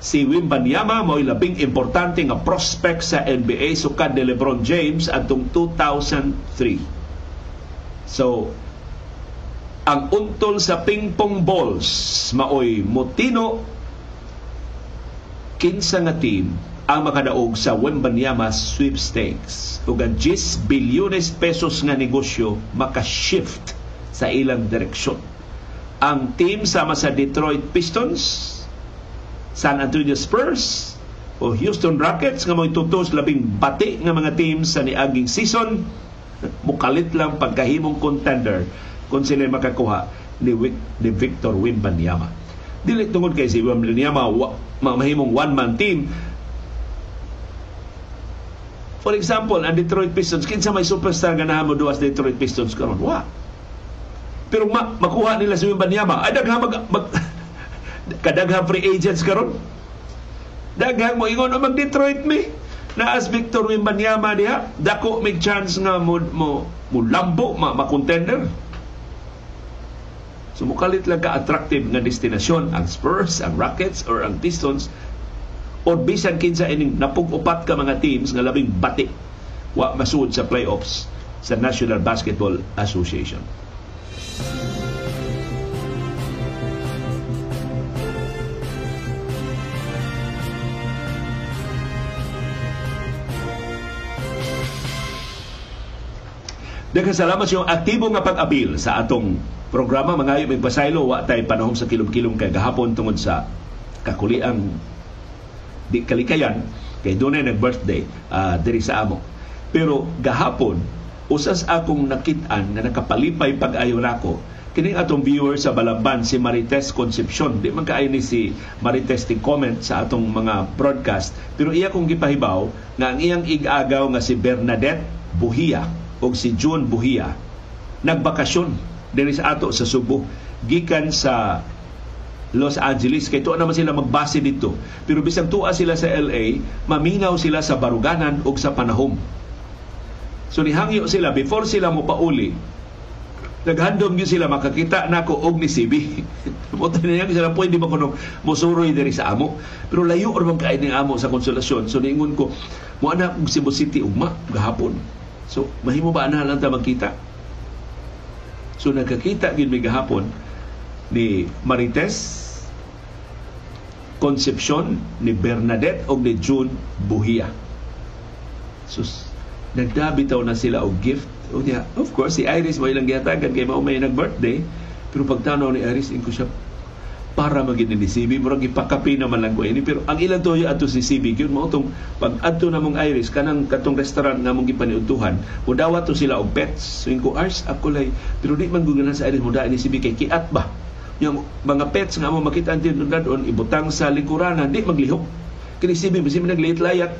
Si Wimbanyama mo'y labing importante nga prospect sa NBA sukad ni LeBron James atong 2003 So, ang untol sa ping-pong balls maoy motino kinsa nga team ang makadaog sa Wembanyama sweepstakes ug ang 10 bilyones pesos nga negosyo maka-shift sa ilang direksyon. Ang team sama sa Detroit Pistons, San Antonio Spurs, o Houston Rockets nga mo'y tutos labing bati nga mga teams sa niaging season mukalit lang pagkahimong contender kung sila makakuha ni, ni Victor Wimbanyama. Dili tungod kay si Wimbanyama wa, mahimong one-man team. For example, ang Detroit Pistons, kinsa may superstar nga nahamo duwas Detroit Pistons karon? Wa. Pero ma, makuha nila si Wimbanyama, ay daghang mag, mag kadaghang free agents karon. Daghang mo ingon mag Detroit me na as Victor Wimbanyama diha dako may chance nga mo mo, mo lambo ma, ma contender so mukalit lang ka attractive nga destinasyon ang Spurs ang Rockets or ang Pistons o bisan kinsa ining napug-upat ka mga teams nga labing bati wa masud sa playoffs sa National Basketball Association. Daghang salamat sa iyong aktibo nga pag-abil sa atong programa. Mga may pasaylo, wa tay panahon sa kilom-kilom kay gahapon tungod sa kakuliang di kalikayan kay dunay nag-birthday uh, diri sa amo. Pero gahapon, usas akong nakitaan nga nakapalipay pag-ayo nako. Kining atong viewer sa Balamban si Marites Concepcion. Di man kaay ni si Marites ti comment sa atong mga broadcast pero iya kong gipahibaw nga ang iyang ig-agaw nga si Bernadette Buhia o si John Buhia nagbakasyon diri sa ato sa Subo. Gikan sa Los Angeles kay tuwa naman sila magbase dito pero bisang tuwa sila sa LA maminaw sila sa baruganan o sa panahom so nihangyo sila before sila mo pauli naghandom gyud sila makakita nako og ni CB. Mo niya sila pwede ba kuno mosuroy diri sa amo. Pero layo ra man kay ning amo sa konsolasyon. So niingon ko mo ana og Cebu City ugma gahapon. So, mahimo ba ana lang ta magkita? So, nagkakita gid mi gahapon ni Marites Concepcion, ni Bernadette o ni June Buhia. So, nagdabitaw na sila og gift. O niya, of course, si Iris mo ilang gihatagan kay mao may nag-birthday. Pero pagtanaw ni Iris, ko siya para maging ni CB murag ipakapi naman lang ko ini pero ang ilang toyo ato si CB gyud mo tong pag adto na mong Iris kanang katong restaurant nga mong gipaniudtuhan mo dawat to sila og pets so ko ars ako lay pero di man guganan sa Iris mo ni CB kay kiat ba yung mga pets nga mo makita ang tinudadon ibutang sa lingkuranan di maglihok. Kini CB basi nagliit layat.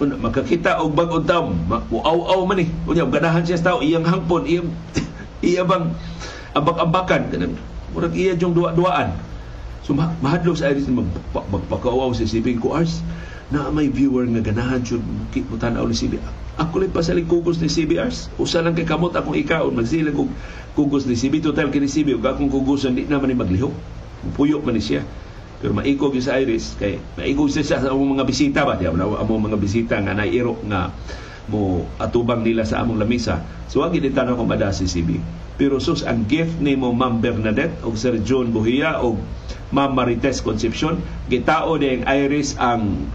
Una, makakita og bag-ong taom muaw-aw man eh. Unya ganahan siya sa tao iyang hangpon iyang iya bang ambak-ambakan. Murag iya yung duwa-duaan. So mahadlok sa iris magpakauaw sa sibing ko ars na may viewer nga ganahan jud mo tanaw ni sibi Ako lang pasalig kugos ni CBRs. Usa lang kay kamot akong ikaon. Magsilang kog kugos ni CB. Total kini CB. Ug akong kugusan, di naman ni maglihok. Puyo man ni siya. Pero maikog sa Iris. Kay maikog siya sa among mga bisita ba? Diyan, among mga bisita nga nairo nga mo atubang nila sa among lamisa. So, ang ginitanaw ko mada si CB. Pero sus, ang gift ni mo Ma'am Bernadette o Sir John Buhia o Ma'am Marites Concepcion, gitao ni ang Iris ang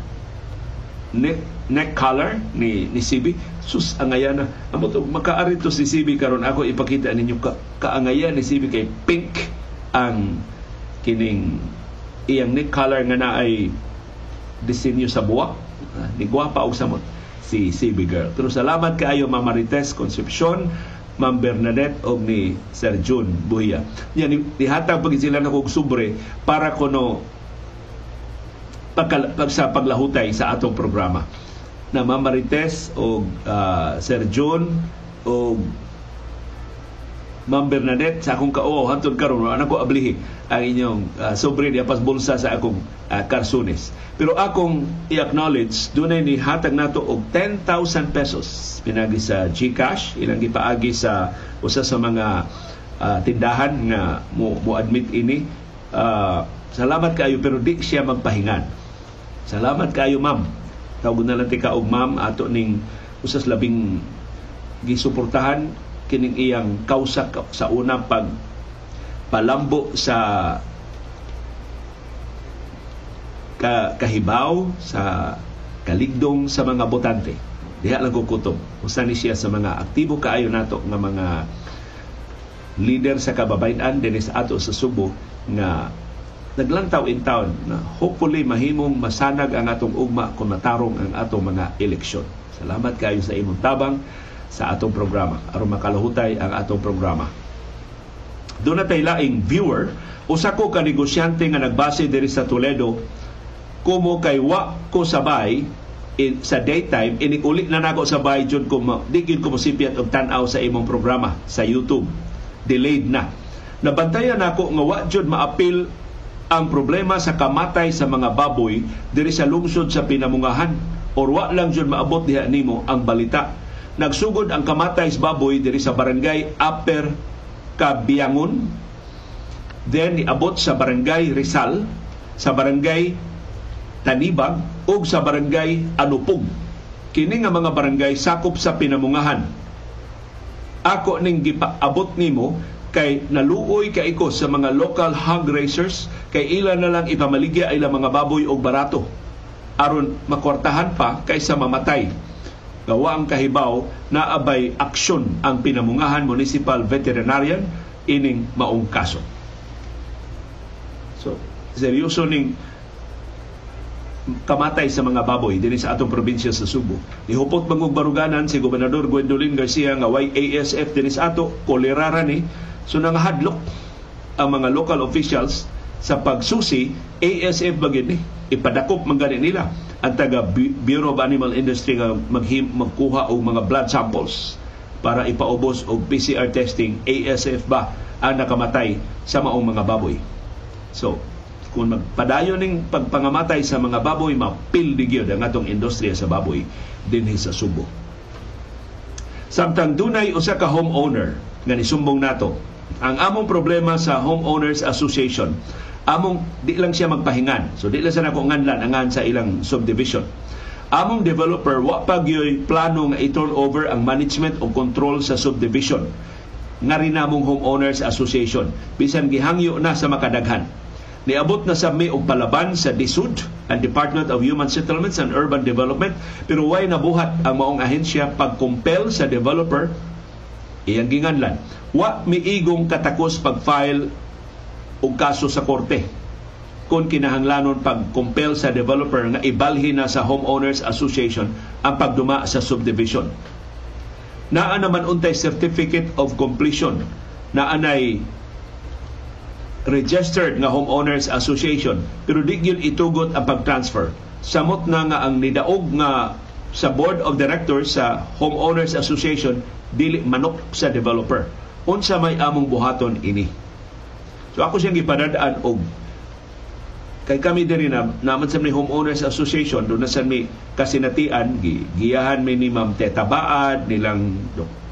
neck, neck color ni ni CB sus angayan na. Amo to makaari to si CB karon. Ako ipakita ninyo ka kaangayan ni CB kay pink ang kining iyang neck color nga na ay disenyo sa buwak. Uh, ni gwapa og samot si CB girl. Pero salamat kaayo Ma'am Marites Concepcion Ma'am Bernadette o ni Sir June Buhia. Yan, ihatag pag sila na kong sobre para kuno pagka, pag, sa paglahutay sa atong programa na Mamarites o uh, Sir John o Ma'am Bernadette sa akong kauo hantod karon ana ko ablihi ang inyong uh, sobre di bulsa sa akong uh. Pero akong i-acknowledge dunay ni hatag nato og 10,000 pesos pinagi sa GCash ilang gipaagi sa usa sa mga uh, tindahan nga mo, mo admit ini uh, salamat kayo pero di siya magpahingan Salamat kayo ma'am. Tawag na lang tika og ma'am ato ning usas labing gisuportahan kining iyang kausa sa unang pag palambo sa ka, kahibaw sa kaligdong sa mga botante. Diha lang kukutob. Usa ni siya sa mga aktibo kaayo nato nga mga leader sa kababayan dinhi sa ato sa Subo nga naglantaw in town na hopefully mahimong masanag ang atong ugma kung matarong ang atong mga eleksyon. Salamat kayo sa imong tabang sa atong programa aron makalahutay ang atong programa. Doon na laing viewer, usa ko ka negosyante nga nagbase diri sa Toledo kumo kay wa ko sabay in, sa daytime inikuli na nako sabay jud ko di gyud ko mosipiat og tan-aw sa imong programa sa YouTube. Delayed na. Nabantayan nako nga wa jud maapil ang problema sa kamatay sa mga baboy diri sa lungsod sa pinamungahan. Or wa lang jud maabot diha nimo ang balita. Nagsugod ang kamatay sa baboy diri sa barangay Upper Kabiangon. Then niabot sa barangay Rizal sa barangay Tanibag ug sa barangay Anupog kini nga mga barangay sakop sa pinamungahan. Ako ning gipaabot nimo kay naluoy kay ko sa mga local hog raisers kay ila na lang ipamaligya ila mga baboy og barato. Aron makwartahan pa kaysa mamatay. Gawa ang kahibaw na abay aksyon ang pinamungahan municipal veterinarian ining maong kaso. So seryoso ning kamatay sa mga baboy dinhi sa atong probinsya sa Subo. Ihupot bangog baruganan si Gobernador Gwendolyn Garcia nga way ASF sa ato kolerara ni So nangahadlok ang mga local officials sa pagsusi ASF bagid ni ipadakop man gani nila ang taga Bureau of Animal Industry nga maghim, magkuha og mga blood samples para ipaubos og PCR testing ASF ba ang nakamatay sa maong mga baboy. So, kung magpadayon ning pagpangamatay sa mga baboy, mapil gyud ang atong industriya sa baboy dinhi sa Subo. Samtang dunay usa ka homeowner nga nisumbong nato ang among problema sa Homeowners Association, among di lang siya magpahingan. So di lang sa nako nganlan angan sa ilang subdivision. Among developer wa pa plano nga i-turn over ang management o control sa subdivision nga rin namong Homeowners Association bisan gihangyo na sa makadaghan. Niabot na sa may og palaban sa DSUD, ang Department of Human Settlements and Urban Development, pero way nabuhat ang maong ahensya pag-compel sa developer iyang ginganlan wa miigong katakos pag-file og kaso sa korte kung kinahanglanon pag-compel sa developer nga ibalhin na sa Homeowners Association ang pagduma sa subdivision. Naa naman untay certificate of completion na anay registered nga Homeowners Association pero di gyud itugot ang pag-transfer. Samot na nga ang nidaog nga sa Board of Directors sa Homeowners Association dili manok sa developer unsa may among buhaton ini. So ako siyang gipadadaan og kay kami diri na naman sa ni Homeowners Association doon na sa mi kasinatian gi, giyahan mi ni Ma'am Teta Baad nilang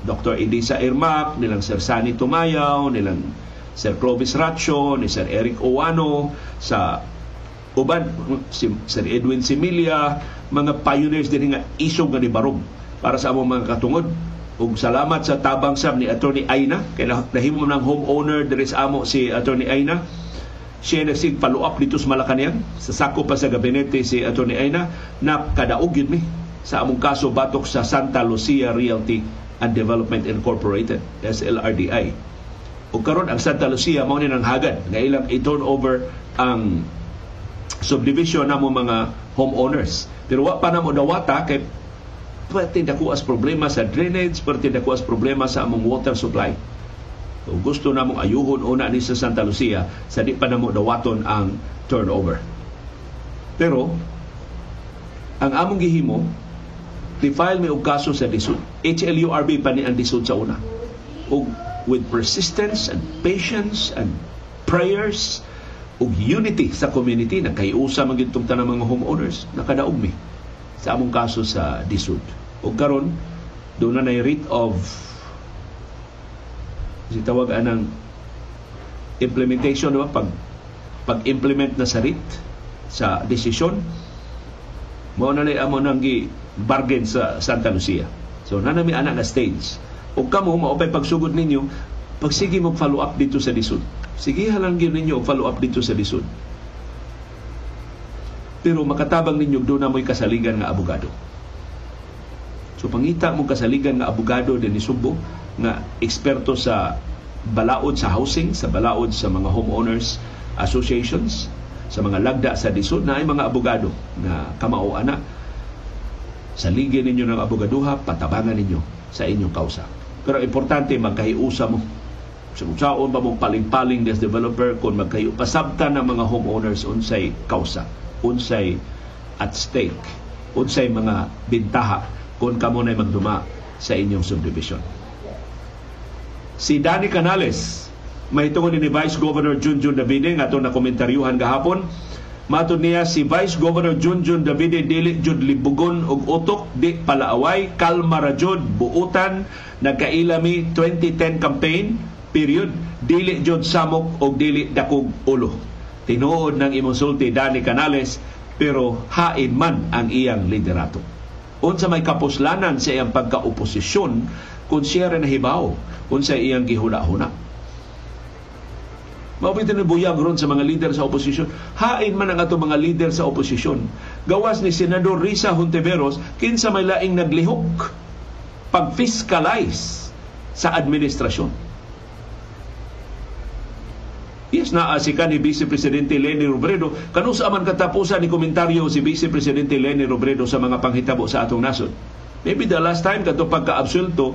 Dr. Elisa Irmak nilang Sir Sani Tumayaw nilang Sir Clovis Ratio ni Sir Eric Owano sa uban si Sir Edwin Similia mga pioneers din nga isog nga ni Barog para sa among mga katungod ug salamat sa tabang sab ni Attorney Aina. Kay nahimo ng homeowner diri sa amo si Attorney Aina. Siya nagsig up dito sa Malacanang sa sako pa sa gabinete si Atty. Aina. Na kadaog yun mi sa among kaso batok sa Santa Lucia Realty and Development Incorporated SLRDI o karon ang Santa Lucia mao ni nang hagad. Nga ilang i-turn over ang subdivision namo mga homeowners. Pero wa pa namo dawata kay pwede dako as problema sa drainage pwede dako as problema sa among water supply So, gusto namong ayuhon una ni sa Santa Lucia sa di pa namo dawaton ang turnover. Pero ang among gihimo di-file mi og kaso sa disud. HLURB pa ni ang disud sa una. Og with persistence and patience and prayers ug unity sa community nagkayusa man gitong tanang mga homeowners nakadaog mi sa among kaso sa disud. Ug karon doon na writ of tawag anang implementation diba? pag pag-implement na sa RIT sa desisyon mo na amo nang gi bargain sa Santa Lucia. So nanami ana nga stage. Ug kamo maupay pagsugod ninyo pagsige mo follow up dito sa lisod sige halang gyud ninyo follow up dito sa lisod pero makatabang ninyo do na mo'y kasaligan nga abogado so pangita mo kasaligan nga abogado din ni Subo nga eksperto sa balaod sa housing, sa balaod sa mga homeowners associations, sa mga lagda sa disod na ay mga abogado na kamao ana. Sa ligi ninyo ng abogaduha, patabangan ninyo sa inyong kausa. Pero importante magkahiusa mo. Sa so, ba mong paling-paling des developer kung magkahiu pasabta ng mga homeowners unsay kausa, unsay at stake, unsay mga bintaha kung kamo na magduma sa inyong subdivision. Si Danny Canales, mahitungod ni Vice Governor Junjun Davide nga na komentaryuhan gahapon. Matod niya si Vice Governor Junjun Davide dili jud libugon og utok di palaaway kalma ra jud buutan nagkailami 2010 campaign period dili jud samok og dili dakog ulo. Tinuod ng imong sulti Danny Canales pero hain man ang iyang liderato. Unsa may kapuslanan sa iyang pagka-oposisyon kung siya rin nahibaw kung sa iyang gihuna-huna. Maupit ni buyag ron sa mga leader sa oposisyon. Hain man ang ato mga leader sa oposisyon. Gawas ni Senador Risa Hontiveros, kinsa may laing naglihok pag-fiscalize sa administrasyon. Naa si kan ni Vice Presidente Lenny Robredo. Kanusa man katapusan ni komentaryo si Vice Presidente Lenny Robredo sa mga panghitabo sa atong nasod. Maybe the last time kato pagka-absulto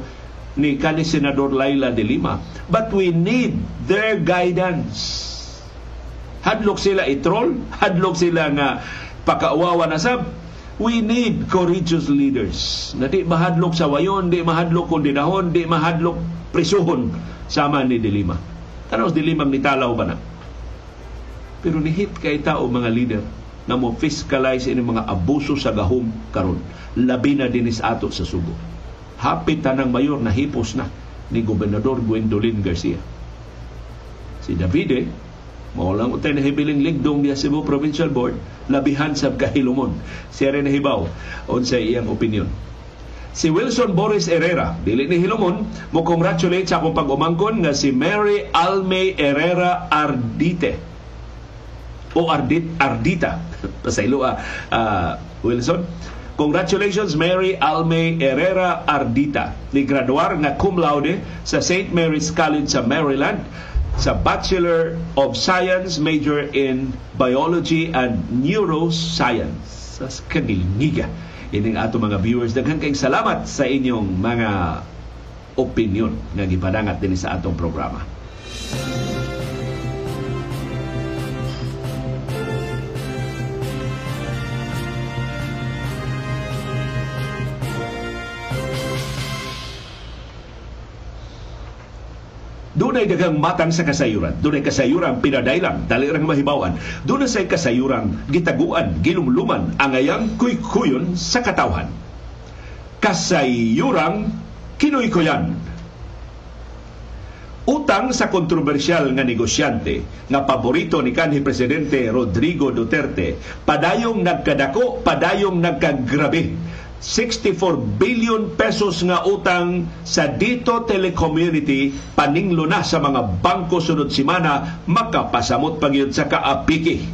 ni kani Senador Laila de Lima. But we need their guidance. Hadlok sila i-troll, hadlok sila nga pakauwawa na sab. We need courageous leaders na di mahadlok sa wayon, di mahadlok kondinahon, di mahadlok prisuhon sama ni De Lima. Tanaw De Lima ni talaw ba na? Pero nihit kay tao mga leader na mo fiscalize ini mga abuso sa gahom karon labi na dinis ato sa Subo hapit tanang mayor na hipos na ni Gobernador Gwendolyn Garcia. Si Davide, maulang utay na hibiling ligdong niya Cebu Provincial Board, labihan sa kahilumon. Siya rin nahibaw on sa iyang opinion. Si Wilson Boris Herrera, dili ni Hilomon, mo congratulate sa akong pag-umangkon nga si Mary Alme Herrera Ardite o Ardit Ardita pasaylo ah, uh, Wilson Congratulations Mary Alme Herrera Ardita, ni graduar nga cum laude sa St. Mary's College sa Maryland sa Bachelor of Science major in Biology and Neuroscience. Sa kanilingiga. Ining ato mga viewers, daghang kayong salamat sa inyong mga opinion nga gipadangat din sa atong programa. Dunay daghang matang sa kasayuran. Dunay kasayuran pinadailang, dali rang mahibawan. Dunay say kasayuran gitaguan, gilumluman ang ayang kuykuyon sa katawhan. Kasayuran kinuykuyan. Utang sa kontrobersyal nga negosyante nga paborito ni kanhi presidente Rodrigo Duterte padayong nagkadako, padayong nagkagrabe 64 billion pesos nga utang sa Dito Telecommunity paninglo na sa mga bangko sunod simana makapasamot pagyud sa kaapiki.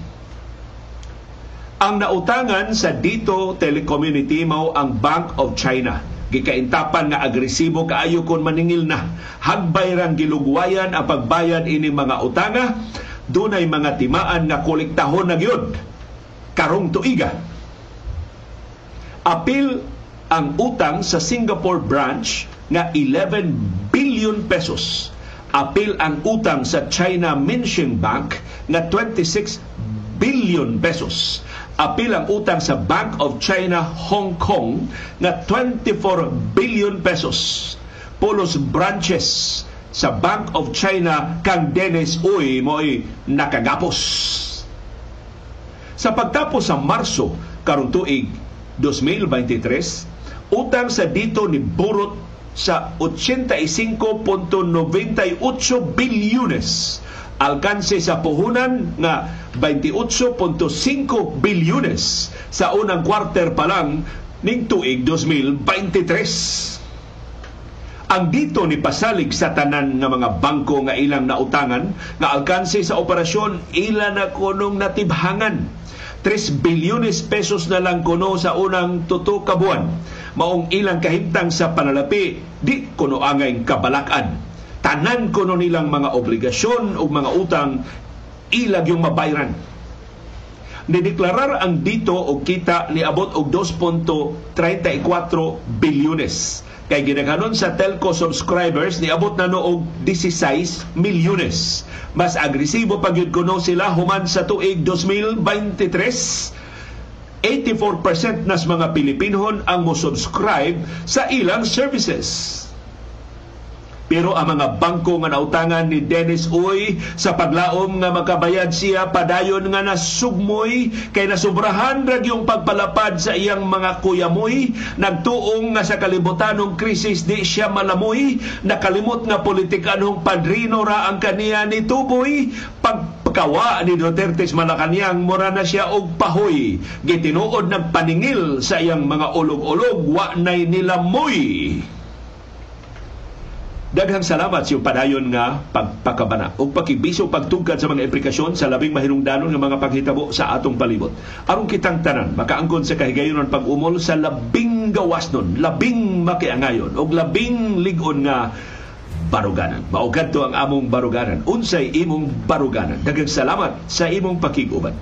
Ang nautangan sa Dito Telecommunity mao ang Bank of China. Gikaintapan nga agresibo kaayo kon maningil na. Hagbay rang gilugwayan ang pagbayad ini mga utanga. Dunay mga timaan nga kolektahon na gyud karong tuiga apil ang utang sa Singapore branch nga 11 billion pesos. Apil ang utang sa China Minsheng Bank nga 26 billion pesos. Apil ang utang sa Bank of China Hong Kong nga 24 billion pesos. Pulos branches sa Bank of China kang Dennis Uy mo'y nakagapos. Sa pagtapos sa Marso karong tuig 2023, utang sa dito ni burot sa 85.98 bilyones. Alkanse sa puhunan nga 28.5 bilyones sa unang quarter pa lang ning tuig 2023 ang dito ni pasalig sa tanan nga mga bangko nga ilang nautangan nga alkanse sa operasyon ila na kunong natibhangan 3 bilyones pesos na lang kuno sa unang tuto ka. Maong ilang kahimtang sa panalapi, di kuno angay kabalakan. Tanan kuno nilang mga obligasyon o mga utang, ilag yung mabayran. Nideklarar ang dito o kita ni abot og 2.34 bilyones kay ginakanon sa telco subscribers ni abot na noog 16 milyones. Mas agresibo pag yun kuno sila human sa tuig 2023 84% nas mga Pilipinhon ang mo subscribe sa ilang services. Pero ang mga bangko nga nautangan ni Dennis Uy sa paglaom nga makabayad siya padayon nga nasugmoy kay nasubrahan rag yung pagpalapad sa iyang mga kuyamoy. Nagtuong nga sa kalibutanong krisis di siya malamoy. Nakalimot nga politikanong padrino ra ang kaniya ni Tuboy. Pagpakawa ni Duterte Malacanang mura na siya og pahoy. Gitinuod nagpaningil sa iyang mga ulog-ulog wa nay nilamoy Daghang salamat sa padayon nga pagpakabana ug pakibiso pagtugkad sa mga implikasyon sa labing mahinungdanon nga mga paghitabo sa atong palibot. Aron kitang tanan makaangkon sa kahigayonon pag-umol sa labing gawasnon, labing makiangayon ug labing ligon nga baruganan. Maugad to ang among baruganan. Unsay imong baruganan. Daghang salamat sa imong pakiguban.